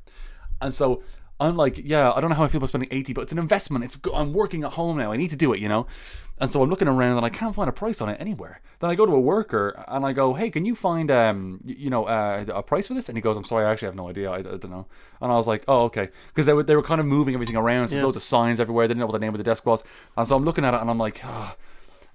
And so I'm like, yeah, I don't know how I feel about spending 80, but it's an investment. It's I'm working at home now. I need to do it, you know. And so I'm looking around and I can't find a price on it anywhere. Then I go to a worker and I go, hey, can you find um you know uh, a price for this? And he goes, I'm sorry, I actually have no idea. I, I don't know. And I was like, oh okay, because they were they were kind of moving everything around. So Yeah. there's loads of signs everywhere. They didn't know what the name of the desk was. And so I'm looking at it and I'm like, ah.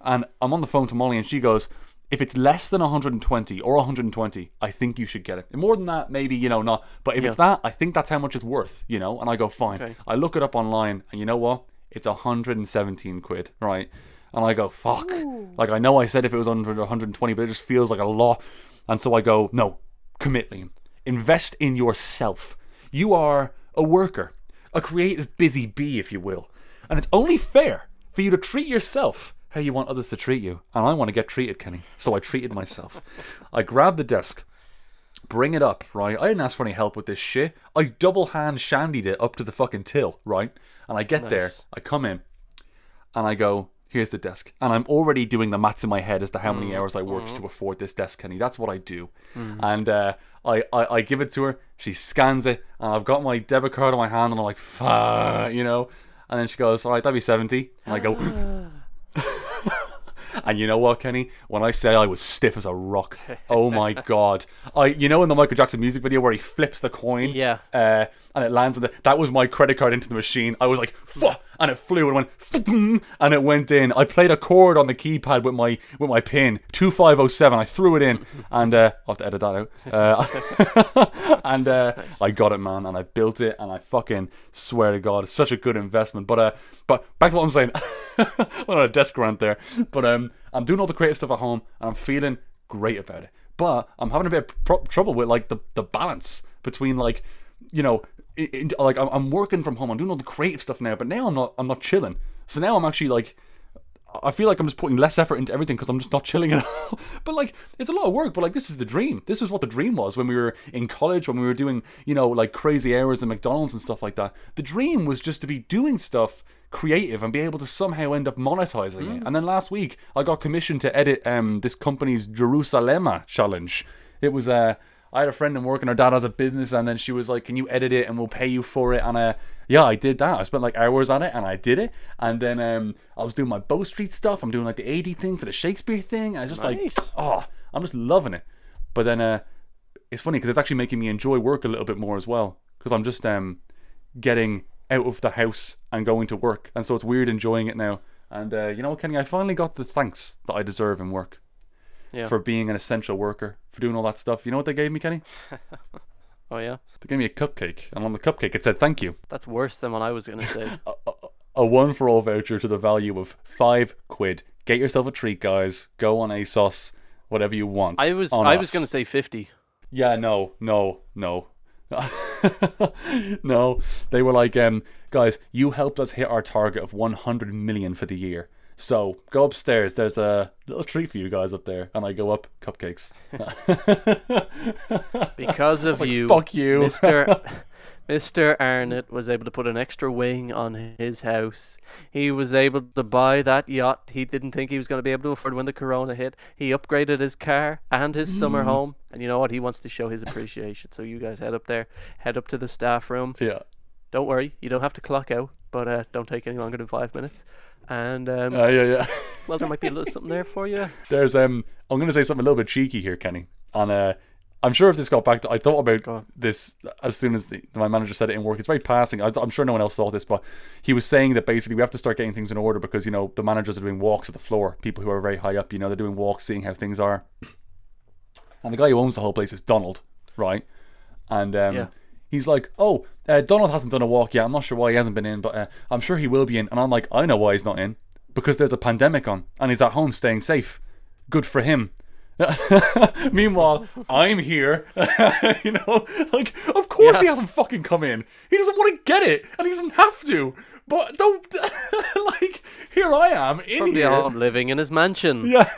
And I'm on the phone to Molly and she goes, if it's less than 120 or 120, I think you should get it. And more than that, maybe, you know, not. But if it's that, I think that's how much it's worth, you know? And I go, fine. Okay. I look it up online and you know what? It's 117 quid, right? And I go, fuck. Like, I know I said if it was under 120, but it just feels like a lot. And so I go, no, commit, Liam. Invest in yourself. You are a worker, a creative busy bee, if you will. And it's only fair for you to treat yourself how you want others to treat you. And I want to get treated, Kenny. So I treated myself. I grabbed the desk, bring it up, right? I didn't ask for any help with this shit. I double hand shandied it up to the fucking till, right? And I get there, I come in, and I go, here's the desk. And I'm already doing the maths in my head as to how many mm. hours I worked mm. to afford this desk, Kenny. That's what I do. Mm. And uh, I, I, I give it to her, she scans it, and I've got my debit card in my hand, and I'm like, fuck, you know? And then she goes, all right, that'd be 70. And I go, and you know what, Kenny? When I say I was stiff as a rock, oh my god! I, you know, in the Michael Jackson music video where he flips the coin, Yeah. uh, and it lands on the. That was my credit card into the machine. I was like, "Fuh," and it flew and went, and it went in. I played a chord on the keypad with my with my pin two five oh seven. I threw it in, and uh, I'll have to edit that out. Uh, and uh, I got it, man, and I built it, and I fucking swear to God, it's such a good investment. But uh, but back to what I'm saying. Went on a desk rant there, but um, I'm doing all the creative stuff at home, and I'm feeling great about it. But I'm having a bit of pro- trouble with like the the balance between like, you know, in, like I'm, I'm working from home. I'm doing all the creative stuff now, but now I'm not. I'm not chilling. So now I'm actually like. I feel like I'm just putting less effort into everything because I'm just not chilling at all. but like, it's a lot of work. But like, this is the dream. This is what the dream was when we were in college, when we were doing, you know, like crazy hours at McDonald's and stuff like that. The dream was just to be doing stuff creative and be able to somehow end up monetizing it. And then last week, I got commissioned to edit um this company's Jerusalema challenge. It was uh I had a friend in work and her dad has a business and then she was like, Can you edit it and we'll pay you for it? And uh yeah, I did that. I spent like hours on it and I did it. And then um I was doing my Bow Street stuff. I'm doing like the AD thing for the Shakespeare thing. And I was just Nice. like, oh, I'm just loving it. But then uh it's funny because it's actually making me enjoy work a little bit more as well. Because I'm just um getting out of the house and going to work. And so it's weird enjoying it now. And uh, you know what, Kenny, I finally got the thanks that I deserve in work Yeah. for being an essential worker, for doing all that stuff. You know what they gave me, Kenny? oh yeah. They gave me a cupcake, and on the cupcake it said thank you. That's worse than what I was gonna say. A one for all voucher to the value of five quid. Get yourself a treat, guys. Go on ASOS, whatever you want. I was I was gonna say fifty. Yeah, no, no, no. no, they were like, um, guys, you helped us hit our target of 100 million for the year. So go upstairs. There's a little treat for you guys up there, and I go up cupcakes. Because of like, you, "Fuck you." Mr. Mr. Arnott was able to put an extra wing on his house. He was able to buy that yacht he didn't think he was going to be able to afford when the corona hit. He upgraded his car and his Hmm. summer home. And you know what? He wants to show his appreciation. So you guys head up there, head up to the staff room. yeah, Don't worry, you don't have to clock out, but uh, don't take any longer than five minutes. And um, uh, yeah, yeah. well, there might be a little something there for you. There's um, I'm gonna say something a little bit cheeky here, Kenny. On uh, I'm sure if this got back to, I thought about this as soon as the, my manager said it in work. It's very passing. I, I'm sure no one else thought this, but he was saying that basically we have to start getting things in order because you know the managers are doing walks at the floor. People who are very high up, you know, they're doing walks, seeing how things are. And the guy who owns the whole place is Donald, right? And um, Yeah. He's like, "Oh, uh, Donald hasn't done a walk yet. I'm not sure why he hasn't been in, but uh, I'm sure he will be in." And I'm like, "I know why he's not in because there's a pandemic on, and he's at home staying safe. Good for him." Meanwhile, I'm here. you know, like, of course Yeah. he hasn't fucking come in. He doesn't want to get it, and he doesn't have to. But don't, like, here I am in Probably here. all living in his mansion. Yeah,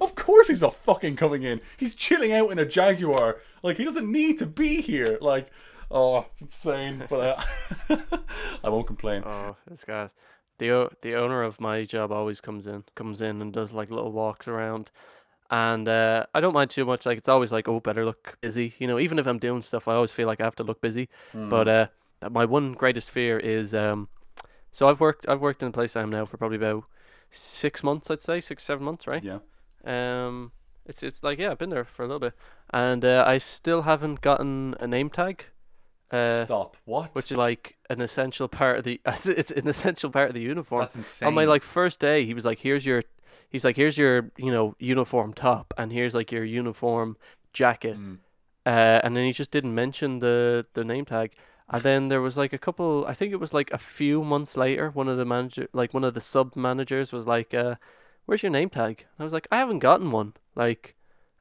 of course he's not fucking coming in. He's chilling out in a Jaguar. Like he doesn't need to be here. Like, oh, it's insane. But uh, I won't complain. Oh, this guy. The the owner of my job always comes in, comes in and does like little walks around, and uh, I don't mind too much. Like it's always like, oh, better look busy. You know, even if I'm doing stuff, I always feel like I have to look busy. But uh, my one greatest fear is um. So I've worked I've worked in the place I am now for probably about six months, I'd say six seven months, right? Yeah. Um, it's it's like yeah, I've been there for a little bit, and uh, I still haven't gotten a name tag. Uh, Stop. What? which is like an essential part of the it's an essential part of the uniform. That's insane. On my like first day, he was like, "Here's your," he's like, "Here's your you know uniform top, and here's like your uniform jacket," Mm. uh, and then he just didn't mention the the name tag. And then there was like a couple. I think it was like a few months later. One of the manager, like one of the sub managers, was like, uh, "Where's your name tag?" And I was like, "I haven't gotten one." Like,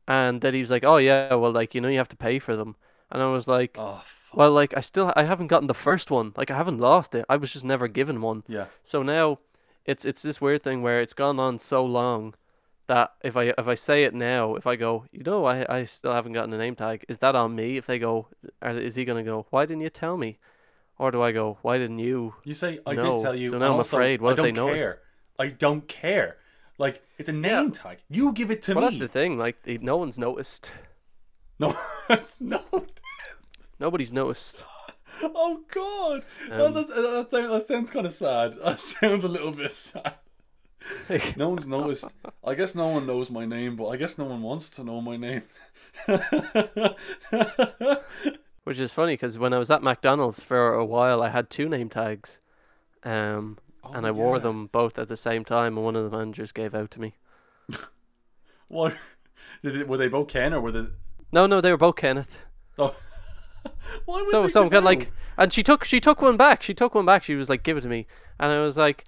and then he was like, "Oh yeah, well like you know you have to pay for them." And I was like, Oh. Well, like I still I haven't gotten the first one. Like I haven't lost it. I was just never given one. yeah. So now it's it's this weird thing where it's gone on so long that if I if I say it now, if I go, you know, I I still haven't gotten a name tag, is that on me? If they go, or is he gonna go? Why didn't you tell me? Or do I go? Why didn't you? You say I No. did tell you. So now I'm also, afraid, what I if they notice? care. I don't care. Like it's a Yeah. name tag. You give it to Well, me. that's the thing. Like no one's noticed. No, it's no. Nobody's noticed. Oh God, Um, that, that, that, sounds, that sounds kind of sad. That sounds a little bit sad. No one's noticed. I guess no one knows my name, but I guess no one wants to know my name. Which is funny because when I was at McDonald's for a while, I had two name tags, um, and I wore Oh, them both at the same time, and one of the managers gave out to me. What? Did it, were they both Ken or were they? No, no, they were both Kenneth. Oh. Why would So, they so I'm kind of like, and she took, she took one back. She took one back. She was like, "Give it to me," and I was like,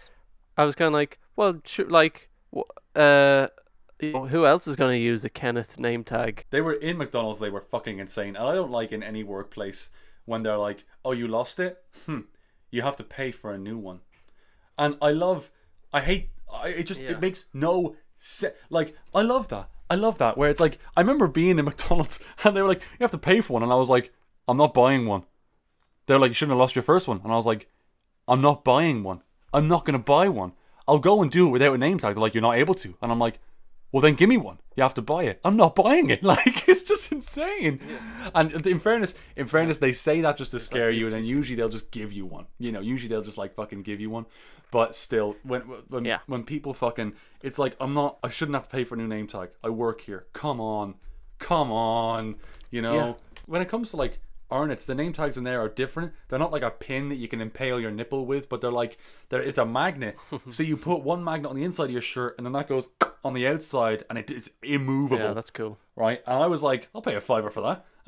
I was kind of like, well, sh- like, wh- uh, you know, who else is going to use a Kenneth name tag? They were in McDonald's. They were fucking insane, and I don't like in any workplace when they're like, "Oh, you lost it? Hmm, you have to pay for a new one." And I love, I hate, I, it just Yeah. it makes no sense. Like I love that. I love that where it's like I remember being in McDonald's and they were like, "You have to pay for one," and I was like, "I'm not buying one." They're like, "You shouldn't have lost your first one," and I was like, "I'm not buying one. I'm not gonna buy one. I'll go and do it without a name tag." They're like, "You're not able to," and I'm like, well then give me one. You have to buy it. I'm not buying it. Like it's just insane. And in fairness in fairness they say that just to scare you and then usually they'll just give you one. You know usually they'll just like fucking give you one. But still when when Yeah. when people fucking it's like i'm not i shouldn't have to pay for a new name tag. I work here. Come on. Come on. You know? Yeah. when it comes to like Arnott's, the name tags in there are different. They're not like a pin that you can impale your nipple with, but they're like they're it's a magnet. so you put one magnet on the inside of your shirt, and then that goes on the outside, and it is immovable Yeah, that's cool. right? And I was like, I'll pay a fiver for that.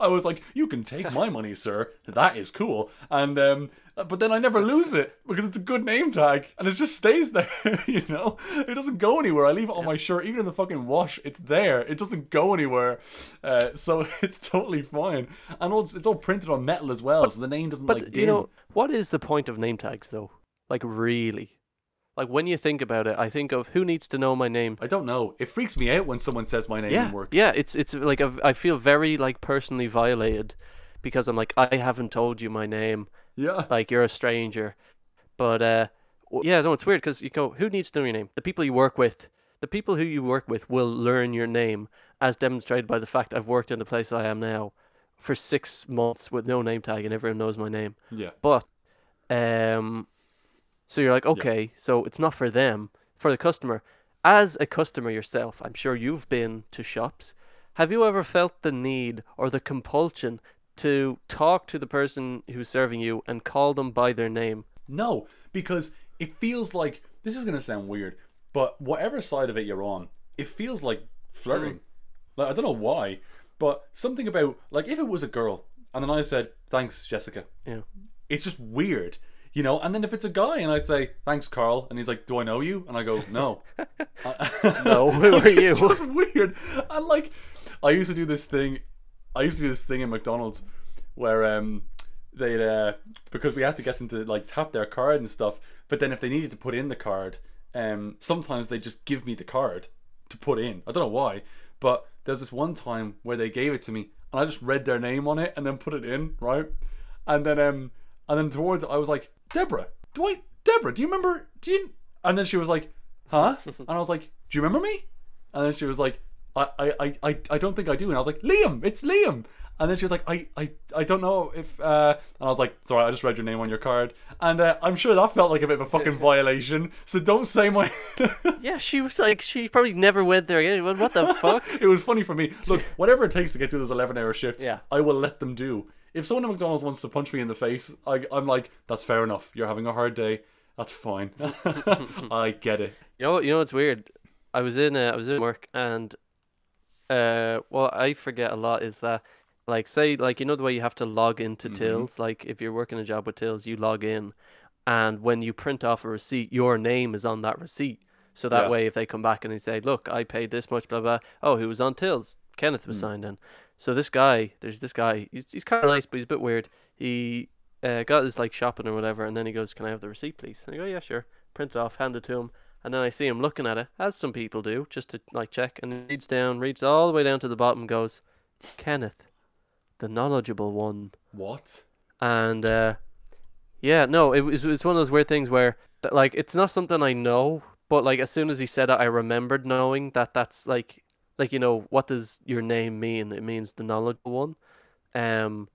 I was like, you can take my money, sir. That is cool. And um, but then I never lose it because it's a good name tag and it just stays there. you know, it doesn't go anywhere. I leave it on my shirt, even in the fucking wash. It's there. It doesn't go anywhere. Uh, so it's totally fine. And all, it's all printed on metal as well, so the name doesn't But like do you know what is the point of name tags though? Like really? Like when you think about it, I think of who needs to know my name. I don't know. It freaks me out when someone says my name Yeah, in work. yeah. It's it's like a, I feel very like personally violated because I'm like I haven't told you my name. Yeah. Like you're a stranger. But uh, w- yeah, no, it's weird because you go, who needs to know your name? The people you work with. The people who you work with will learn your name, as demonstrated by the fact I've worked in the place I am now for six months with no name tag and everyone knows my name. Yeah. But um so you're like, okay, so it's not for them, for the customer. As a customer yourself, I'm sure you've been to shops. Have you ever felt the need or the compulsion to talk to the person who's serving you and call them by their name? No, because it feels like this is gonna sound weird, but whatever side of it you're on, it feels like flirting. Mm. Like I don't know why, but something about like if it was a girl and then I said thanks Jessica, Yeah. it's just weird, you know. And then if it's a guy and I say thanks Carl, and he's like, do I know you? And I go no, No, who are you? It's just weird. And like, I used to do this thing. I used to do this thing in McDonald's where um they'd uh because we had to get them to like tap their card and stuff. But then if they needed to put in the card, um sometimes they just give me the card to put in. I don't know why, but there's this one time where they gave it to me and I just read their name on it and then put it in right. And then um and then towards I was like Deborah, do I Deborah? Do you remember? Do you? And then she was like, huh? And I was like, do you remember me? And then she was like, I, I, I, I, I don't think I do. And I was like, Liam, it's Liam. And then she was like, I, I, I don't know if. Uh, and I was like, sorry, I just read your name on your card. And uh, I'm sure that felt like a bit of a fucking violation. So don't say my. Yeah, she was like, she probably never went there again. What what the fuck? it was funny for me. Look, whatever it takes to get through those 11 hour shifts, Yeah. I will let them do. If someone at McDonald's wants to punch me in the face, I, I'm like, that's fair enough. You're having a hard day. That's fine. I get it. You know, you know what's weird? I was in, uh, I was in work, and uh, what I forget a lot is that, like, say, like you know the way you have to log into Mm-hmm. tills. Like, if you're working a job with tills, you log in, and when you print off a receipt, your name is on that receipt. So that Yeah. way, if they come back and they say, "Look, I paid this much," blah blah. Oh, who was on tills? Kenneth was signed in. So this guy, there's this guy. He's he's kind of nice, but he's a bit weird. He uh, got his like shopping or whatever, and then he goes, "Can I have the receipt, please?" And I go, "Yeah, sure." Print it off, hand it to him, and then I see him looking at it, as some people do, just to like check. And he reads down, reads all the way down to the bottom, goes, "Kenneth, the knowledgeable one." What? And uh, yeah, no, it was it's one of those weird things where like it's not something I know, but like as soon as he said it, I remembered knowing that that's like like you know what does your name mean? It means the knowledgeable one. Um,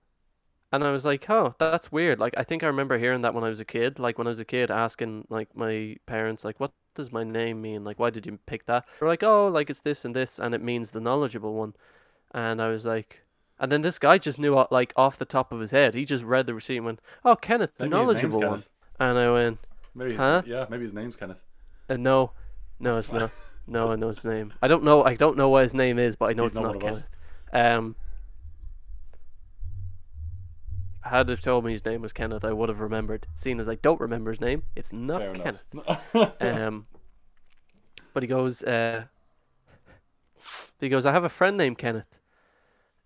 and I was like, oh, that's weird. Like I think I remember hearing that when I was a kid. Like when I was a kid, asking like my parents, like, what does my name mean? Like why did you pick that? They're like, oh, like it's this and this, and it means the knowledgeable one. And I was like. And then this guy just knew, uh, like, off the top of his head. He just read the receipt and went, "Oh, Kenneth, the Maybe knowledgeable one." Kenneth. And I went, Maybe his, Huh? yeah, maybe his name's Kenneth. uh, "No, no, it's not. No, I know his name. I don't know. I don't know what his name is, but I know He's it's not not one of us. Kenneth." Um, had have told me his name was Kenneth, I would have remembered. Seeing as I don't remember his name, it's not Fair Kenneth. Um, but he goes, uh, he goes, I have a friend named Kenneth.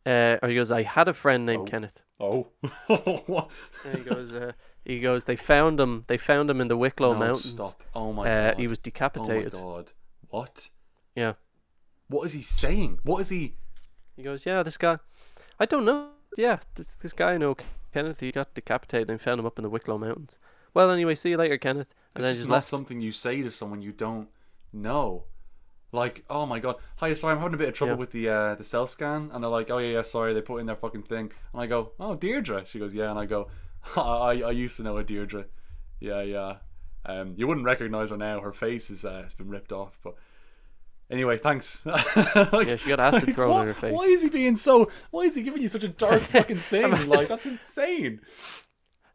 Uh, or he goes, I had a friend named Oh. Kenneth. oh. And he goes, uh, he goes, they found him. They found him in the Wicklow no, Mountains. stop. Oh my Uh, god. he was decapitated. Oh my god. What? Yeah. What is he saying? What is he? He goes, yeah, this guy. I don't know. Yeah, this this guy I know, Kenneth. He got decapitated and found him up in the Wicklow Mountains. Well, anyway, see you later, Kenneth. And then It's just not left. something you say to someone you don't know. Like, oh my god, hi, sorry, I'm having a bit of trouble Yeah. with the uh, the self scan, and they're like, oh yeah, yeah, sorry, they put in their fucking thing, and I go, oh Deirdre, she goes, yeah, and I go, I I used to know a Deirdre, yeah, yeah, um, you wouldn't recognize her now, her face is uh, has been ripped off, but anyway, thanks. like, Yeah, she got acid thrown why, in her face. Why is he being so? Why is he giving you such a dark fucking thing? like that's insane.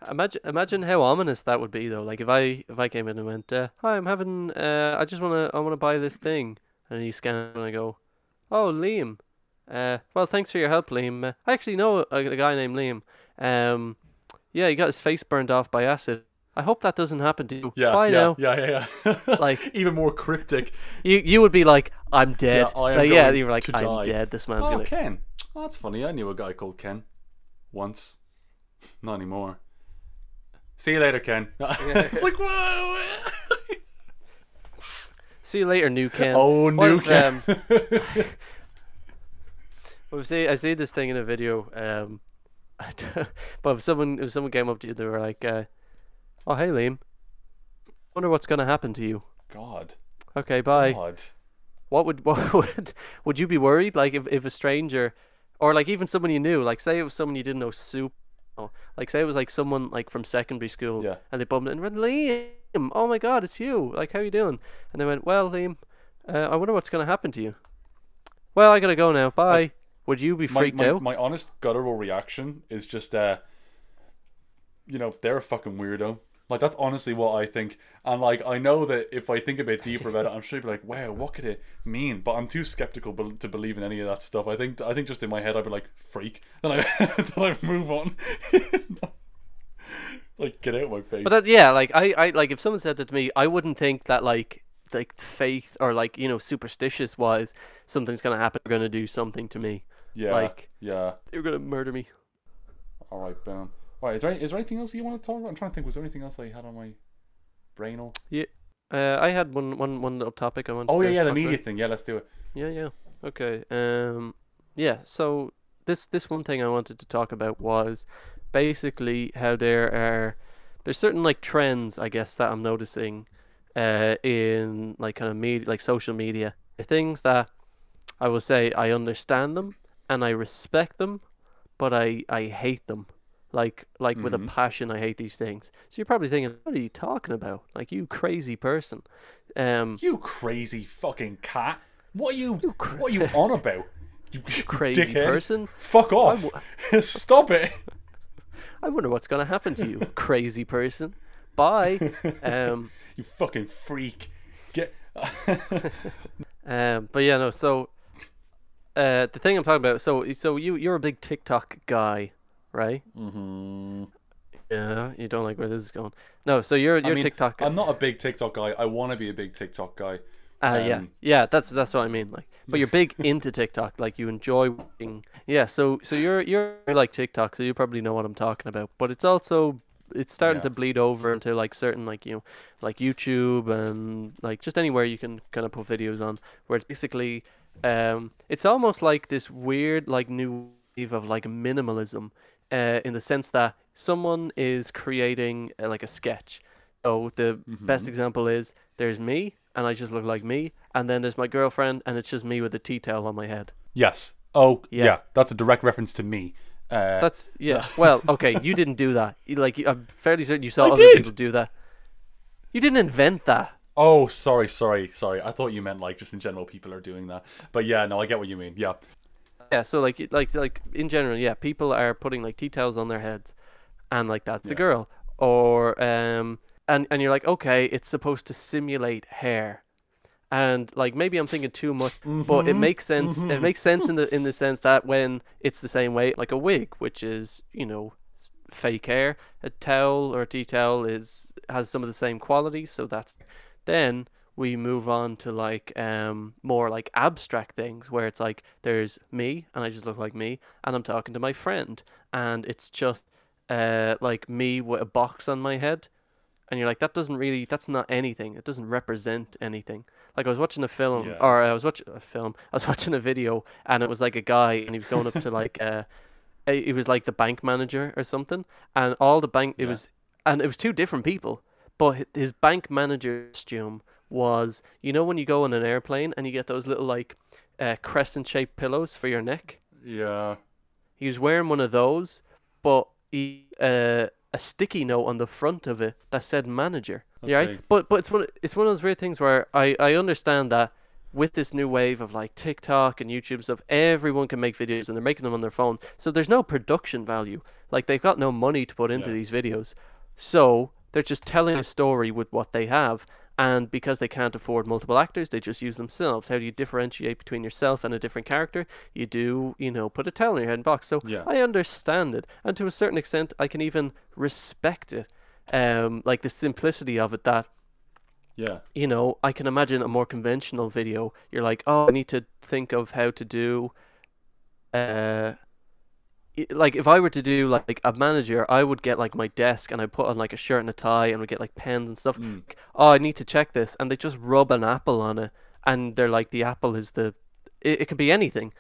Imagine, imagine how ominous that would be, though. Like if I if I came in and went, uh, "Hi, I'm having, uh, I just wanna I wanna buy this thing," and you scan it and I go, "Oh, Liam, uh, well, thanks for your help, Liam. Uh, I actually know a, a guy named Liam. Um, yeah, he got his face burned off by acid. I hope that doesn't happen to you. Yeah, Bye yeah, now." yeah, yeah, yeah. Like- even more cryptic. You you would be like, "I'm dead." I am Like, yeah, you were like, "I'm die." dead. This man's Oh, gonna." Ken. Oh, that's funny. I knew a guy called Ken once. Not anymore. See you later, Ken. it's like, whoa. See you later, new Ken. oh, new if, Ken. um, Well, see, I see this thing in a video. Um, but if someone if someone came up to you, they were like, uh, "Oh, hey, Liam. Wonder what's gonna happen to you." God. Okay, bye. God. What would what would would you be worried like if if a stranger, or like even someone you knew, like say it was someone you didn't know, soup, like say it was like someone like from secondary school, Yeah. and they bumped in and went, Liam, oh my God, it's you. Like, how are you doing? And they went, well, Liam, uh, I wonder what's gonna happen to you. Well, I gotta go now. Bye. Would you be My, freaked my, out? my honest guttural reaction is just, uh, you know, they're a fucking weirdo. Like that's honestly what I think, and like I know that if I think a bit deeper about it, I'm sure you'd be like, "Wow, what could it mean?" But I'm too skeptical to believe in any of that stuff. I think I think just in my head I'd be like, "Freak," then I then I move on. like get out of my face. But that, yeah, like I, I like if someone said that to me, I wouldn't think that like like faith or like you know superstitious wise something's gonna happen. They're gonna do something to me. yeah, like- yeah. They're gonna murder me. All right, boom. Right, is there is there anything else you want to talk about? I'm trying to think. Was there anything else I had on my brainal? Uh, I had one one one little topic I wanted. Oh yeah, yeah, the talk about. media thing. Yeah, let's do it. Yeah, yeah. Okay. Um yeah, so this this one thing I wanted to talk about was basically how there are there's certain like trends I guess that I'm noticing uh in like kind of media like social media. Things that I will say I understand them and I respect them, but I I hate them. Like like with a Mhm. passion, I hate these things. So you're probably thinking, what are you talking about? Like you crazy person. Um, You crazy fucking cat. What are you, cra- what are you on about? You crazy dickhead. person. Fuck off. Stop it. I wonder what's gonna happen to you, crazy person. Bye. Um, You fucking freak. Get um, but yeah, no. So, uh, the thing I'm talking about. So, so you you're a big TikTok guy, right? Mhm. Yeah. You don't like where this is going. No. So you're you're I mean, TikTok. Guy. I'm not a big TikTok guy. I want to be a big TikTok guy. Uh, yeah, Um, yeah, that's that's what I mean. Like, but you're big into TikTok. Like, you enjoy watching. Yeah, so so you're you're like TikTok, so you probably know what I'm talking about. But it's also it's starting Yeah. to bleed over into like certain like you know like YouTube and like just anywhere you can kind of put videos on, where it's basically um it's almost like this weird like new wave of like minimalism, uh, in the sense that someone is creating uh, like a sketch. So the best example is there's me and I just look like me, and then there's my girlfriend and it's just me with a tea towel on my head. Yes. Oh, Yes. yeah. That's a direct reference to me. Uh, That's yeah. Well, okay, you didn't do that. Like I'm fairly certain you saw I other did! people do that. You didn't invent that. oh, sorry, sorry, sorry. I thought you meant like just in general people are doing that. But yeah, no, I get what you mean. Yeah. Yeah. So like like like in general, yeah, people are putting like tea towels on their heads, and like that's the girl. Or um, and and you're like, okay, it's supposed to simulate hair. And like maybe I'm thinking too much, but it makes sense. It makes sense in the in the sense that when it's the same way, like a wig, which is you know fake hair, a towel or a tea towel is has some of the same qualities. So that's then we move on to like um more like abstract things where it's like there's me and I just look like me and I'm talking to my friend and it's just uh like me with a box on my head and you're like that doesn't really that's not anything it doesn't represent anything like I was watching a film Yeah. or I was watching a film I was watching a video and it was like a guy and he was going up to like uh he was like the bank manager or something and all the bank it Yeah. was and it was two different people but his bank manager costume was you know when you go on an airplane and you get those little like uh, crescent shaped pillows for your neck Yeah. he was wearing one of those but he uh, a sticky note on the front of it that said manager yeah Okay. right but but it's one it's one of those weird things where I I understand that with this new wave of like TikTok and YouTube stuff, everyone can make videos and they're making them on their phone. So there's no production value. Like they've got no money to put into Yeah. these videos. So they're just telling a story with what they have. And because they can't afford multiple actors, they just use themselves. How do you differentiate between yourself and a different character? You do, you know, put a towel in your head and box. So Yeah. I understand it. And to a certain extent, I can even respect it. Um, like the simplicity of it that Yeah. you know, I can imagine a more conventional video. You're like, oh, I need to think of how to do, uh, like if I were to do like a manager, I would get like my desk and I put on like a shirt and a tie and would get like pens and stuff. Mm. Oh, I need to check this, and they just rub an apple on it, and they're like, the apple is the, it, it could be anything.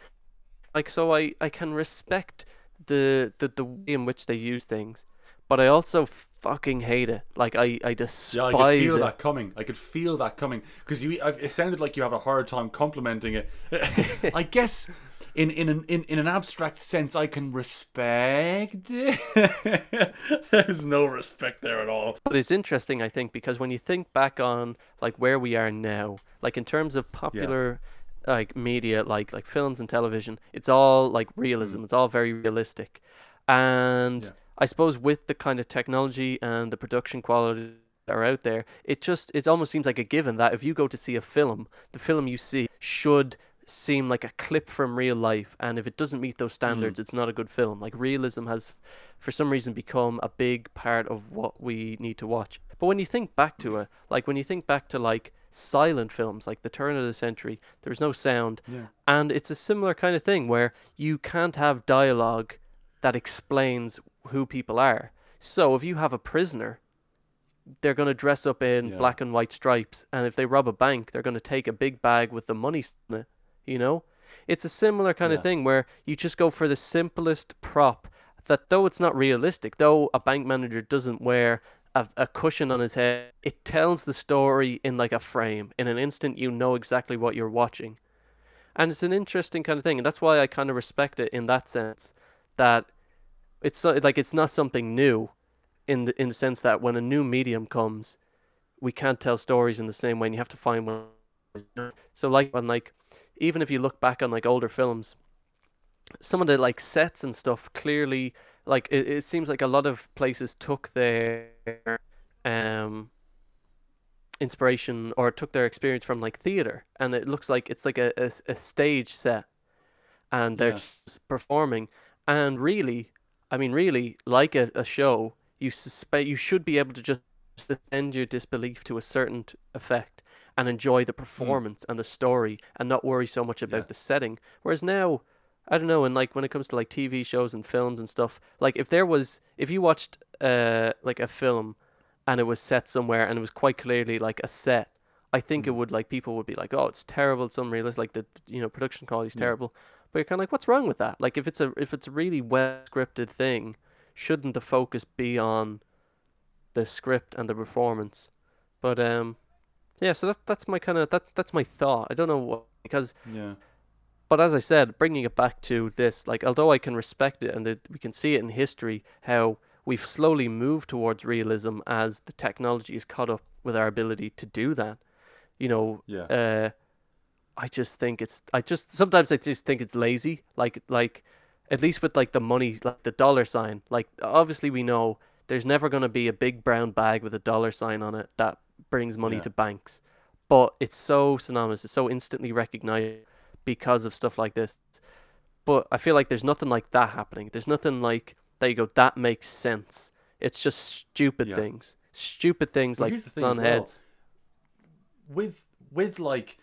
Like so, I I can respect the the the way in which they use things, but I also fucking hate it. Like I I despise Yeah, I could feel it. that coming. I could feel that coming because you. It sounded like you have a hard time complimenting it. I guess in in an in, in an abstract sense, I can respect it. There's no respect there at all. But it's interesting, I think, because when you think back on like where we are now, like in terms of popular like media, like like films and television, it's all like realism. Mm. It's all very realistic, and Yeah. I suppose with the kind of technology and the production quality that are out there, it just it almost seems like a given that if you go to see a film, the film you see should seem like a clip from real life and if it doesn't meet those hmm. standards it's not a good film like realism has for some reason become a big part of what we need to watch but when you think back to it like when you think back to like silent films like the turn of the century there was no sound Yeah. and it's a similar kind of thing where you can't have dialogue that explains who people are so if you have a prisoner they're going to dress up in Yeah. black and white stripes and if they rob a bank they're going to take a big bag with the money in it you know it's a similar kind Yeah. of thing where you just go for the simplest prop that though it's not realistic though a bank manager doesn't wear a, a cushion on his head it tells the story in like a frame in an instant you know exactly what you're watching and it's an interesting kind of thing, and that's why I kind of respect it in that sense that it's like it's not something new in the in the sense that when a new medium comes, we can't tell stories in the same way, and you have to find one. So like when like even if you look back on like older films, some of the like sets and stuff clearly like it, it seems like a lot of places took their um inspiration or took their experience from like theater. And it looks like it's like a, a, a stage set. And they're Yeah. just performing. And really i mean really like a, a show you suspect you should be able to just suspend your disbelief to a certain effect and enjoy the performance and the story and not worry so much about Yeah. the setting whereas now i don't know and like when it comes to like tv shows and films and stuff like if there was if you watched uh like a film and it was set somewhere and it was quite clearly like a set i think it Mm. would like people would be like oh it's terrible it's unrealistic like the you know production quality is Yeah. terrible but you're kind of like what's wrong with that like if it's a if it's a really well scripted thing shouldn't the focus be on the script and the performance but um yeah so that, that's my kind of that's that's my thought i don't know what because Yeah. but as I said, bringing it back to this, like although I can respect it and that we can see it in history how we've slowly moved towards realism as the technology is caught up with our ability to do that. You know, Yeah. uh, I just think it's I just sometimes I just think it's lazy. Like like at least with like the money, like the dollar sign. Like obviously we know there's never going to be a big brown bag with a dollar sign on it that brings money Yeah. to banks. But it's so synonymous. It's so instantly recognized because of stuff like this. But I feel like there's nothing like that happening. There's nothing like there you go. That makes sense. It's just stupid Yeah. things. Stupid things Well, like here's thing on well. heads. with with like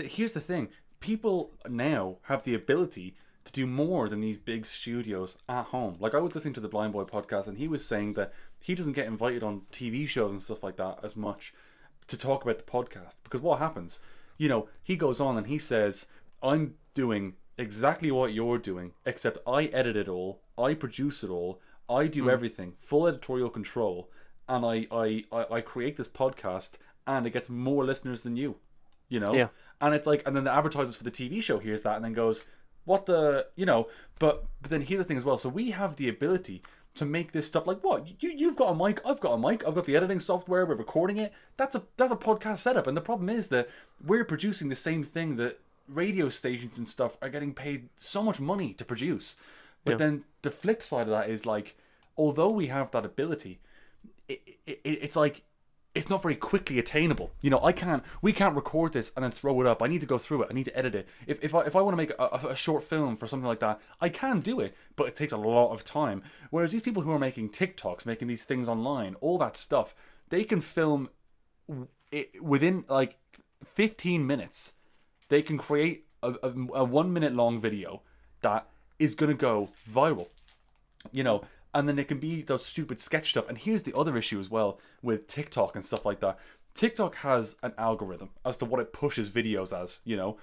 here's the thing people now have the ability to do more than these big studios at home like i was listening to the Blindboy podcast and he was saying that he doesn't get invited on tv shows and stuff like that as much to talk about the podcast because what happens? You know he goes on and he says i'm doing exactly what you're doing except i edit it all i produce it all i do hmm. everything full editorial control and I, I i i create this podcast and it gets more listeners than you you know? Yeah. and it's like and then the advertisers for the tv show hears that and then goes what the you know? But but then here's the thing as well. So we have the ability to make this stuff like what? You you've got a mic i've got a mic i've got the editing software we're recording it. That's a that's a podcast setup and the problem is that we're producing the same thing that radio stations and stuff are getting paid so much money to produce. But Yeah. then the flip side of that is like although we have that ability it, it, it's like it's not very quickly attainable. You know, I can't. We can't record this and then throw it up. I need to go through it. I need to edit it. If if I if I want to make a, a, short film for something like that, I can do it, but it takes a lot of time. Whereas these people who are making TikToks, making these things online, all that stuff, they can film it within like 15 minutes. They can create a, a, a one minute long video that is gonna go viral you know, and then it can be those stupid sketch stuff. And here's the other issue as well with TikTok and stuff like that. TikTok has an algorithm as to what it pushes videos as, you know,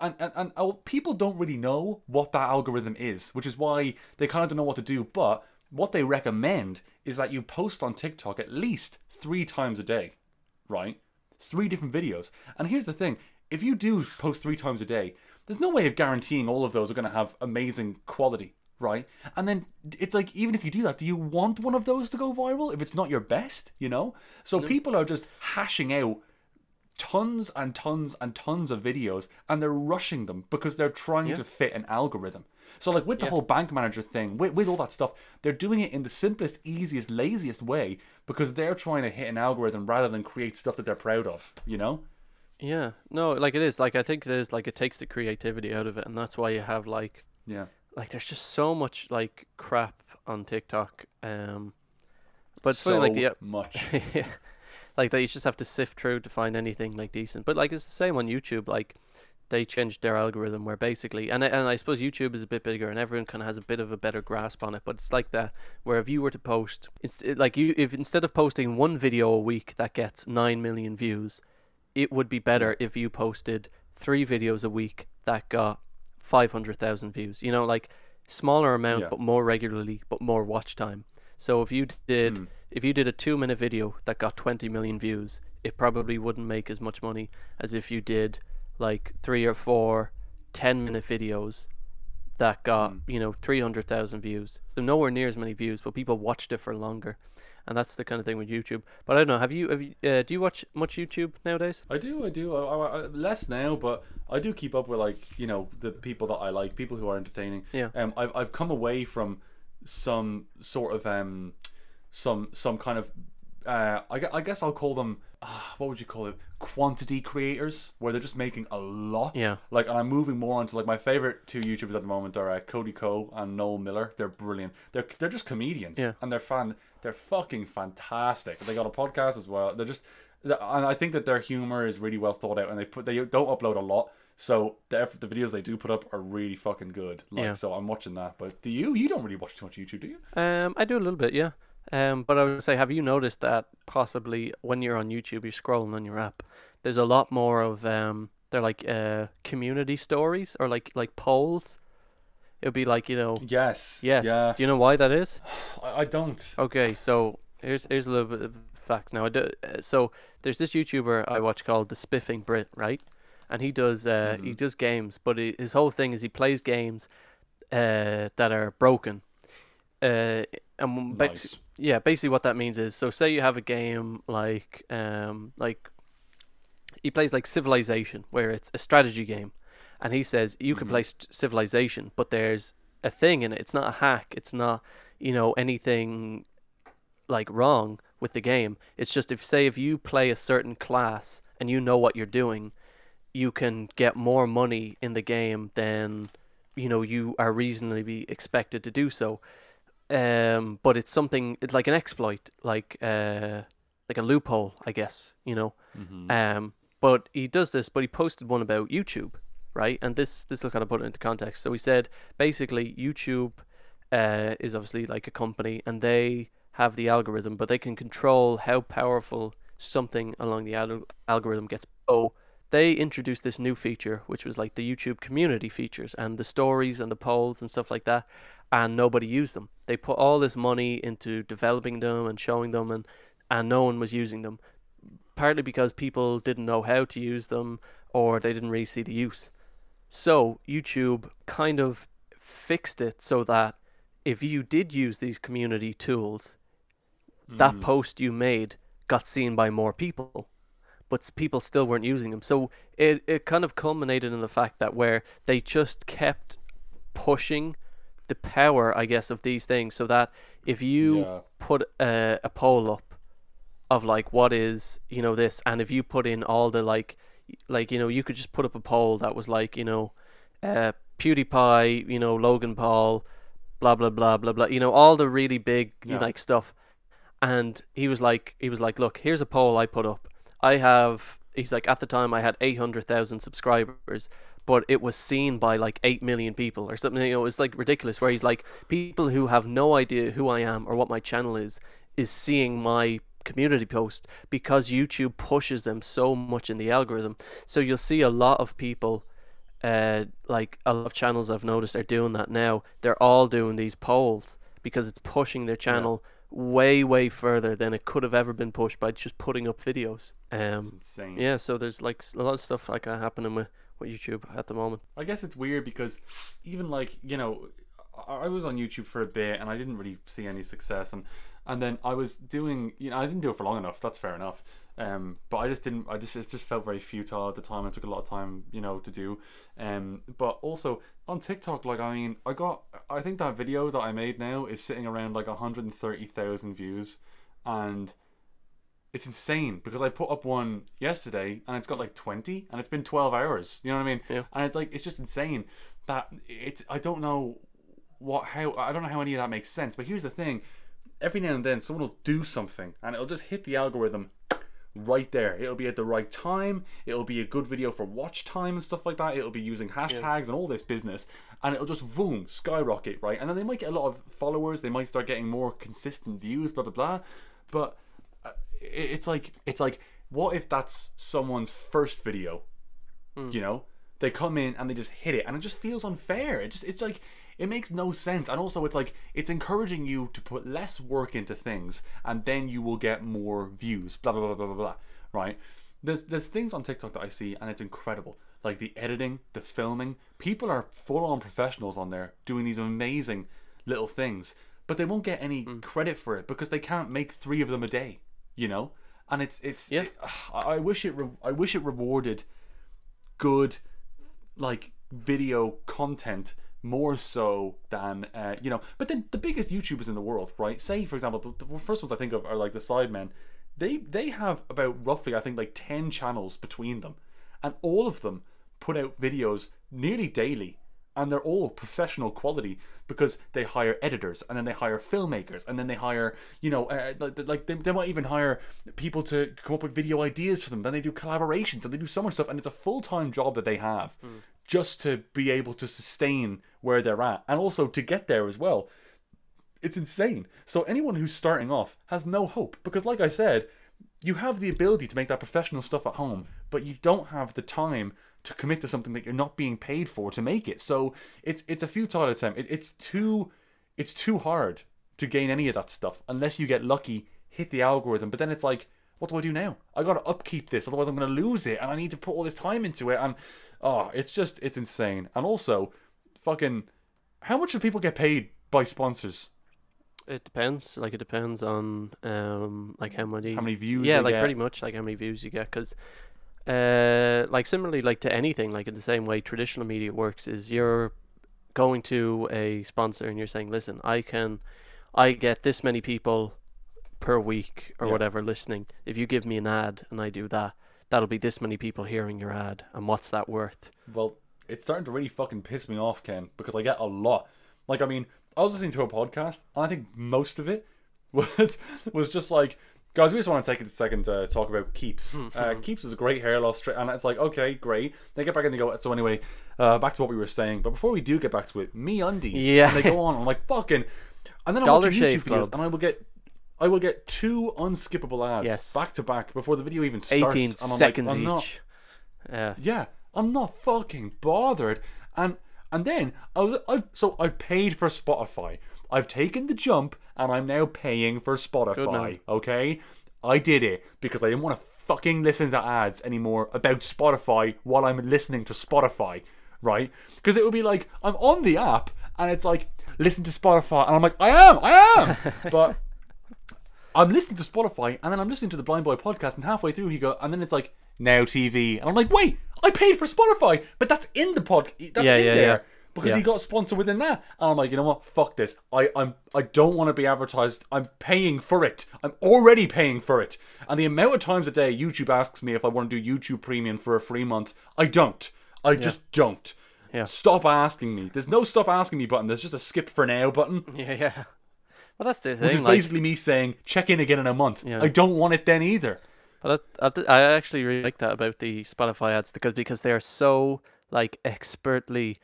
and and and uh, people don't really know what that algorithm is, which is why they kind of don't know what to do. But what they recommend is that you post on TikTok at least three times a day, right? Three different videos. And here's the thing: if you do post three times a day, there's no way of guaranteeing all of those are going to have amazing quality, right? And then it's like, even if you do that, do you want one of those to go viral if it's not your best, you know? So people are just hashing out tons and tons and tons of videos and they're rushing them because they're trying to fit an algorithm. So like with the whole bank manager thing, with, with all that stuff, they're doing it in the simplest, easiest, laziest way because they're trying to hit an algorithm rather than create stuff that they're proud of, you know? Yeah, no, like it is. Like I think there's like it takes the creativity out of it, and that's why you have like Yeah. Like there's just so much like crap on TikTok. Um, but it's so funny like the much. yeah, like that you just have to sift through to find anything like decent. But like it's the same on YouTube. Like they changed their algorithm where basically, and I- and I suppose YouTube is a bit bigger and everyone kind of has a bit of a better grasp on it. But it's like that where if you were to post, it's like you if instead of posting one video a week that gets nine million views, it would be better if you posted three videos a week that got five hundred thousand views. You know, like smaller amount Yeah. but more regularly, but more watch time. So if you did Hmm. if you did a two minute video that got 20 million views, it probably wouldn't make as much money as if you did like three or four ten minute videos that got Mm. you know three hundred thousand views. So nowhere near as many views, but people watched it for longer, and that's the kind of thing with YouTube. But I don't know. Have you? Have you? Uh, do you watch much YouTube nowadays? I do, I do. I, I, less now, but I do keep up with like you know the people that I like, people who are entertaining. Yeah. Um, I've I've come away from some sort of um, some some kind of uh, I, I guess I'll call them uh, what would you call it? Quantity creators, where they're just making a lot. Yeah. Like, and I'm moving more onto like my favorite two YouTubers at the moment are uh, Cody Ko and Noel Miller. They're brilliant. They're they're just comedians. Yeah. And they're fan. They're fucking fantastic. They got a podcast as well. They're just, and I think that their humor is really well thought out, and they put they don't upload a lot. So the effort, the videos they do put up are really fucking good. Like, Yeah. so I'm watching that. But do you? You don't really watch too much YouTube, do you? Um, I do a little bit, yeah. Um, but I would say, have you noticed that possibly when you're on YouTube, you're scrolling on your app, there's a lot more of um, they're like uh community stories or like like polls. It would be like you know, Yes. yes. Yeah. Do you know why that is? I, I don't. Okay, so here's here's a little bit of facts now. I do, uh, so there's this YouTuber I watch called the Spiffing Brit, right? And he does uh he does games, but he, his whole thing is he plays games uh that are broken. Uh, and Nice. Yeah, basically what that means is so say you have a game like um like he plays like Civilization where it's a strategy game, and he says you can play st- Civilization, but there's a thing in it. It's not a hack. It's not you know anything like wrong with the game. It's just if say if you play a certain class and you know what you're doing, you can get more money in the game than you know you are reasonably expected to do so. Um, but it's something it's like an exploit, like uh, like a loophole, I guess. You know. Mhm. Um, but he does this, but he posted one about YouTube, right? And this this will kind of put it into context. So he said basically YouTube uh, is obviously like a company, and they have the algorithm, but they can control how powerful something along the al- algorithm gets. Oh, they introduced this new feature, which was like the YouTube community features and the stories and the polls and stuff like that, and nobody used them. They put all this money into developing them and showing them, and and no one was using them partly because people didn't know how to use them or they didn't really see the use. So YouTube kind of fixed it so that if you did use these community tools, that hmm. post you made got seen by more people. But people still weren't using them. So it, it kind of culminated in the fact that where they just kept pushing the power, I guess, of these things so that if you Yeah. put a, a poll up of like what is you know this and if you put in all the like like you know you could just put up a poll that was like you know uh pewdiepie you know logan paul blah blah blah blah blah you know all the really big Yeah. like stuff and he was like he was like look here's a poll i put up i have he's like at the time i had 800000 subscribers but it was seen by like 8 million people or something you know it's like ridiculous where he's like people who have no idea who i am or what my channel is is seeing my community post because YouTube pushes them so much in the algorithm. So you'll see a lot of people, uh, like a lot of channels I've noticed are doing that now. They're all doing these polls because it's pushing their channel way, way further than it could have ever been pushed by just putting up videos. Um, insane. yeah, so there's like a lot of stuff like that happening with, with YouTube at the moment. I guess it's weird because even like you know, I was on YouTube for a bit and I didn't really see any success, and and then I was doing you know I didn't do it for long enough. That's fair enough. Um, but I just didn't. I just it just felt very futile at the time. It took a lot of time, you know, to do. Um, but also on TikTok, like I mean, I got. I think that video that I made now is sitting around like hundred and thirty thousand views, and it's insane because I put up one yesterday and it's got like 20 and it's been 12 hours. You know what I mean? Yeah. And it's like, it's just insane that it's, I don't know what, how, I don't know how any of that makes sense. But here's the thing every now and then someone will do something and it'll just hit the algorithm right there. It'll be at the right time. It'll be a good video for watch time and stuff like that. It'll be using hashtags and all this business, and it'll just boom skyrocket right. And then they might get a lot of followers. They might start getting more consistent views. Blah blah blah. But it's like it's like what if that's someone's first video? You know, they come in and they just hit it, and it just feels unfair. It just it's like it makes no sense, and also it's like it's encouraging you to put less work into things, and then you will get more views. Blah blah blah blah blah blah. Right? There's there's things on TikTok that I see, and it's incredible. Like the editing, the filming. People are full on professionals on there doing these amazing little things, but they won't get any Hmm. credit for it because they can't make three of them a day. You know, and it's it's. Yeah. I I wish it. Re- I wish it rewarded good like video content more so than uh, you know but then the biggest youtubers in the world right say for example the, the first ones i think of are like the sidemen they they have about roughly i think like 10 channels between them and all of them put out videos nearly daily and they're all professional quality because they hire editors and then they hire filmmakers and then they hire you know uh, like, they, they might even hire people to come up with video ideas for them. Then they do collaborations and they do so much stuff and it's a full-time job that they have just to be able to sustain where they're at and also to get there as well. It's insane. So anyone who's starting off has no hope because like i said you have the ability to make that professional stuff at home, but you don't have the time to commit to something that you're not being paid for to make it. So it's it's a futile attempt. It, it's too it's too hard to gain any of that stuff unless you get lucky, hit the algorithm. But then it's like, what do I do now? I got to upkeep this, otherwise I'm going to lose it, and I need to put all this time into it. And oh, it's just it's insane. And also, fucking, how much do people get paid by sponsors? It depends. Like it depends on um like how many How many views? yeah like get? pretty much like how many views you get because uh like similarly like to anything like in the same way traditional media works is you're going to a sponsor and you're saying listen i can i get this many people per week or Yeah. whatever listening if you give me an ad and i do that that'll be this many people hearing your ad and what's that worth Well, it's starting to really fucking piss me off, Ken, because I get a lot. Like, I mean, I was listening to a podcast, and I think most of it was was just like, guys, we just want to take a second to talk about Keeps. uh, Keeps is a great hair loss, tra- and it's like, okay, great. They get back and they go. So anyway, uh, back to what we were saying. But before we do get back to it, MeUndies. Yeah. And they go on. I'm like, fucking. And then I'm Dollar watching YouTube Shave videos, Club. and I will get. I will get two unskippable ads Yes. back to back before the video even starts. 18 and I'm seconds like, I'm each not, yeah yeah, I'm not fucking bothered. And and then I was I so I've paid for Spotify. I've taken the jump and I'm now paying for Spotify. Okay? I did it because I didn't want to fucking listen to ads anymore about Spotify while I'm listening to Spotify, right? Because it would be like I'm on the app and it's like listen to Spotify and I'm like I am, I am. but I'm listening to Spotify and then I'm listening to the Blindboy podcast and halfway through he go and then it's like now TV and I'm like wait I paid for Spotify but that's in the pod that's Yeah, in yeah, there yeah. Because Yeah. he got sponsored within that. And I'm like you know what? Fuck this. I I'm I don't want to be advertised. I'm paying for it. I'm already paying for it. And the amount of times a day YouTube asks me if I want to do YouTube Premium for a free month I don't. I just don't. Yeah. stop asking me. There's no stop asking me button. There's just a skip for now button. Yeah yeah. Well that's the which is like, basically me saying check in again in a month. Yeah. I don't want it then either. But I, actually really like that about the Spotify ads because because they're so like expertly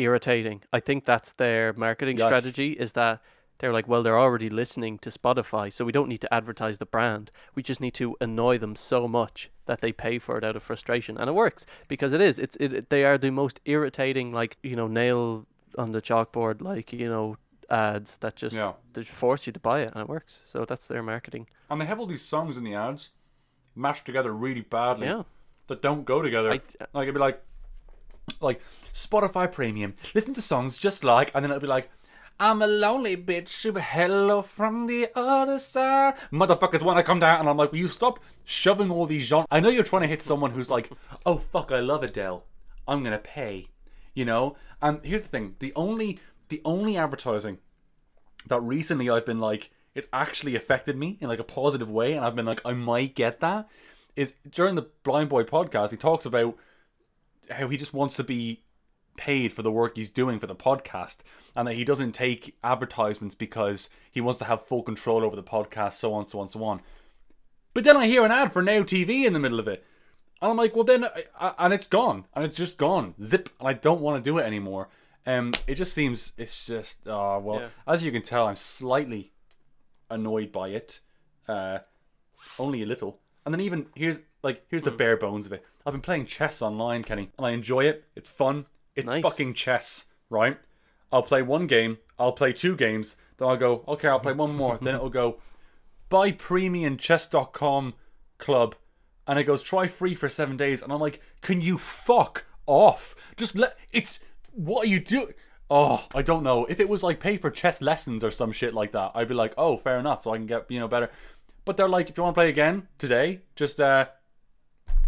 irritating. I think that's their marketing Yes. strategy is that they're like, well, they're already listening to Spotify, so we don't need to advertise the brand. We just need to annoy them so much that they pay for it out of frustration, and it works because it is. It's it. They are the most irritating, like you know, nail on the chalkboard, like you know, ads that just Yeah. they just force you to buy it, and it works. So that's their marketing. And they have all these songs in the ads mashed together really badly Yeah. that don't go together. I- like it'd be like like Spotify Premium. Listen to songs just like and then it'll be like I'm a lonely bitch. Hello from the other side. Motherfuckers want to come down, and I'm like, will you stop shoving all these genres? I know you're trying to hit someone who's like, oh fuck, I love Adele. I'm gonna pay, you know. And here's the thing: the only the only advertising that recently I've been like, it's actually affected me in like a positive way, and I've been like, I might get that. Is during the Blindboy podcast, he talks about how he just wants to be paid for the work he's doing for the podcast and that he doesn't take advertisements because he wants to have full control over the podcast so on so on so on but then i hear an ad for now tv in the middle of it and i'm like well then I, I, and it's gone and it's just gone zip and i don't want to do it anymore um it just seems it's just uh well Yeah. as you can tell i'm slightly annoyed by it uh only a little. And then even here's like here's Hmm. the bare bones of it. I've been playing chess online, Kenny, and I enjoy it. It's fun. It's Nice. fucking chess, right? I'll play one game, I'll play two games, then I'll go, okay, I'll play one more. then it'll go, buy premium premiumchess.com club, and it goes try free for seven days, and I'm like, can you fuck off. Just let it's. What are you doing? Oh, I don't know. If it was like pay for chess lessons or some shit like that, I'd be like, oh, fair enough, so I can get you know better. But they're like, if you want to play again today, just uh,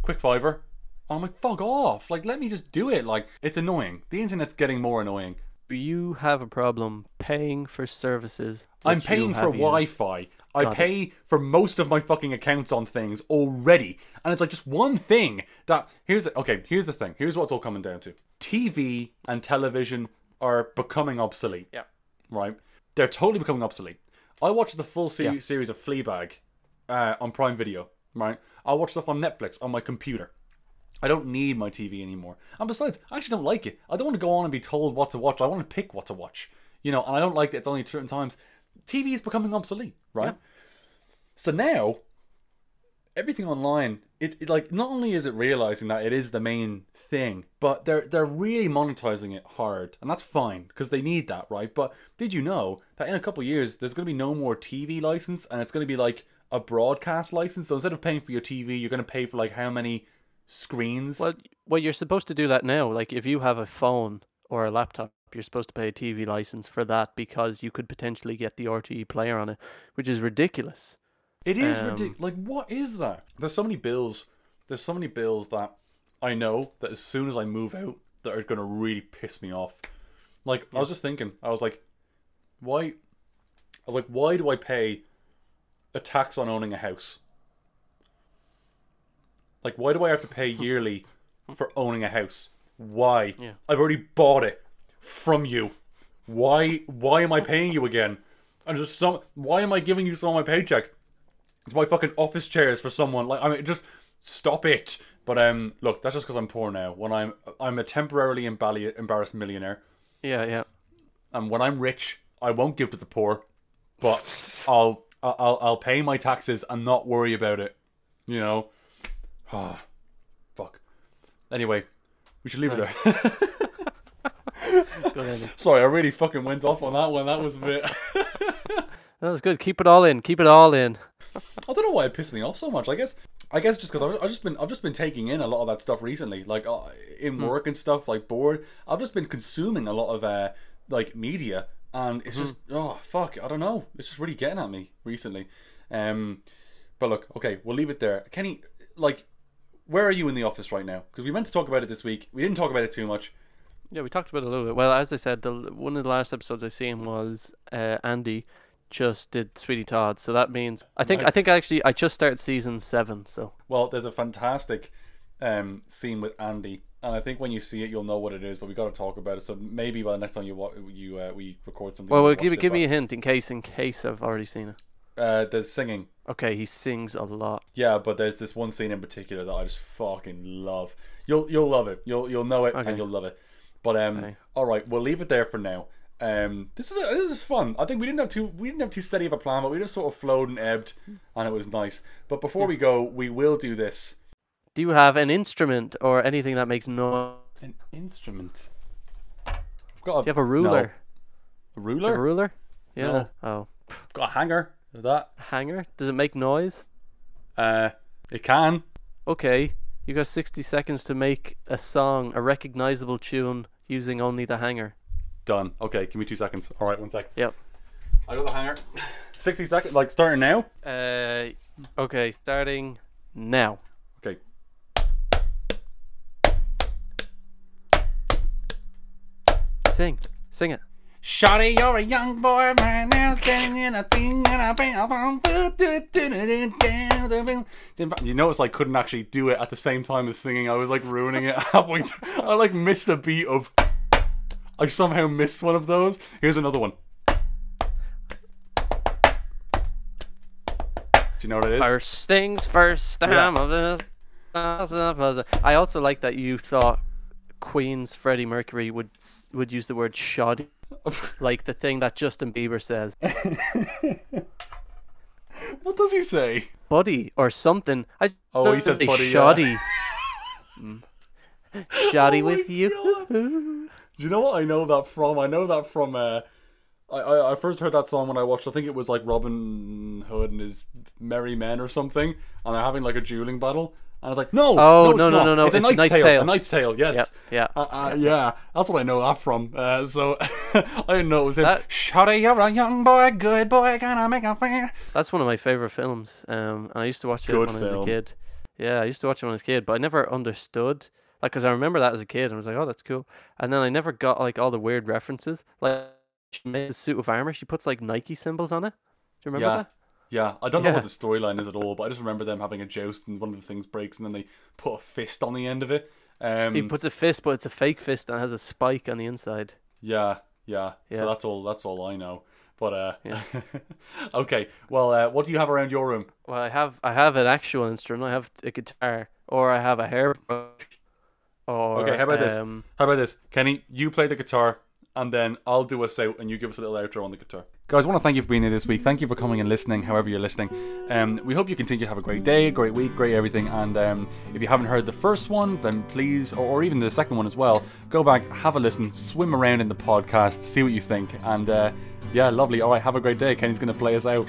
quick fiver. I'm like, fuck off. Like, let me just do it. Like, it's annoying. The internet's getting more annoying. Do you have a problem paying for services. I'm paying for. Wi-Fi. I Got it. pay for most of my fucking accounts on things already, and it's like just one thing that here's the, okay. Here's the thing. Here's what's all coming down to: TV and television are becoming obsolete. Yeah. Right? They're totally becoming obsolete. I watched the full se- Yeah. series of Fleabag uh, on Prime Video. Right? I watch stuff on Netflix on my computer. I don't need my TV anymore. And besides, I actually don't like it. I don't want to go on and be told what to watch. I want to pick what to watch. You know, and I don't like that it's only certain times. TV is becoming obsolete, right? So now, everything online, it, it like not only is it realizing that it is the main thing, but they're they're really monetizing it hard, and that's fine because they need that, right? But did you know that in a couple of years there's going to be no more TV license, and it's going to be like a broadcast license? So instead of paying for your TV, you're going to pay for like how many screens? Well, well, you're supposed to do that now. Like, if you have a phone or a laptop, you're supposed to pay a TV license for that because you could potentially get the RTE player on it, which is ridiculous. It is Um, ridiculous. Like, what is that? There's so many bills. There's so many bills that I know that as soon as I move out, that are gonna really piss me off. Like, I was just thinking. I was like, why? I was like, why do I pay a tax on owning a house? Like, why do I have to pay yearly for owning a house? Why? Yeah. I've already bought it from you. Why? Why am I paying you again? And just some. Why am I giving you some of my paycheck? It's my fucking office chairs for someone. Like I mean, just stop it. But um, look, that's just because I'm poor now. When I'm I'm a temporarily embally- embarrassed millionaire, Yeah, yeah. and when I'm rich, I won't give to the poor, but I'll I'll I'll pay my taxes and not worry about it. You know. Ah, fuck. Anyway, we should leave it there. Sorry, I really fucking went off on that one. That was a bit. That was good. Keep it all in. Keep it all in. I don't know why it pissed me off so much. I guess I guess just because I've, I've just been I've just been taking in a lot of that stuff recently, like uh, in work and stuff, like bored. I've just been consuming a lot of uh like media, and it's just oh fuck, I don't know. It's just really getting at me recently. Um, but look, okay, we'll leave it there. Kenny, like, where are you in the office right now? Because we meant to talk about it this week. We didn't talk about it too much. Yeah, we talked about it a little bit. Well, as I said, the one of the last episodes I seen was uh, Andy just did Sweeney Todd, so that means I think. I think actually I just started season seven. So Well, there's a fantastic um, scene with Andy, and I think when you see it, you'll know what it is. But we got to talk about it. So maybe by the next time you wa- you uh, we record something. well, we well give it, give me a hint in case in case I've already seen it. uh, the singing. Okay, he sings a lot. Yeah, but there's this one scene in particular that I just fucking love. You'll you'll love it. You'll you'll know it Okay. and you'll love it. But um, Okay. all right, we'll leave it there for now. Um, this is this is fun. I think we didn't have too we didn't have too steady of a plan, but we just sort of flowed and ebbed, and it was nice. But before we go, we will do this. Do you have an instrument or anything that makes noise? An instrument. I've got a, Do you have a ruler? a ruler. have a ruler? Yeah. No. Oh, I've got a hanger. That. hanger. Does it make noise? Uh, it can. Okay, you got sixty seconds to make a song, a recognizable tune using only the hanger. Done. Okay, give me two seconds. All right, one sec. Yep. I got the hanger. Sixty seconds. Like starting now. Uh, okay, starting now. Sing, sing it. Shawty, you're a young boy right now, singing a thing and a do. You notice I couldn't actually do it at the same time as singing. I was like ruining it halfway. through. I like missed a beat of. I somehow missed one of those. Here's another one. Do you know what it is? First things first. Yeah. I also like that you thought Queen's Freddie Mercury would would use the word shoddy, like the thing that Justin Bieber says, what does he say? buddy or something. I Oh, he says say buddy. Shoddy. Mm. Shoddy Oh with you. Do you know what I know that from? I know that from. Uh, I, I I first heard that song when I watched. I think it was like Robin Hood and his Merry Men or something, and they're having like a dueling battle. I was like, no, Oh, no, it's no, no, not. no, no, It's a it's a Knight's, Knight's Tale. Tale. A Knight's Tale. Yes. Yep, yeah. Uh, uh, yeah, that's what I know that from. Uh, so I didn't know it was him. That- Shawty, you're a young boy, good boy, gonna make a friend. That's one of my favorite films. Um, and I used to watch it Good when I was a kid. Yeah, I used to watch it when I was a kid, but I never understood. Like, cause I remember that as a kid, and I was like, "Oh, that's cool." And then I never got like all the weird references. Like, she made a suit of armor. She puts like Nike symbols on it. Do you remember Yeah. that? Yeah, I don't know what the storyline is at all, but I just remember them having a joust and one of the things breaks and then they put a fist on the end of it. Um, He puts a fist, but it's a fake fist and has a spike on the inside. Yeah, yeah. So that's all. That's all I know. But uh, Yeah. okay. Well, uh, what do you have around your room? Well, I have I have an actual instrument. I have a guitar, or I have a hairbrush. Or Okay, how about this? um, How about this, Kenny? You play the guitar, and then I'll do a out, and you give us a little outro on the guitar. Guys, I want to thank you for being here this week. Thank you for coming and listening, however you're listening. Um, we hope you continue to have a great day, great week, great everything. And um, if you haven't heard the first one, then please, or, or even the second one as well, go back, have a listen, swim around in the podcast, see what you think. And uh, yeah, lovely. All right, have a great day. Kenny's going to play us out.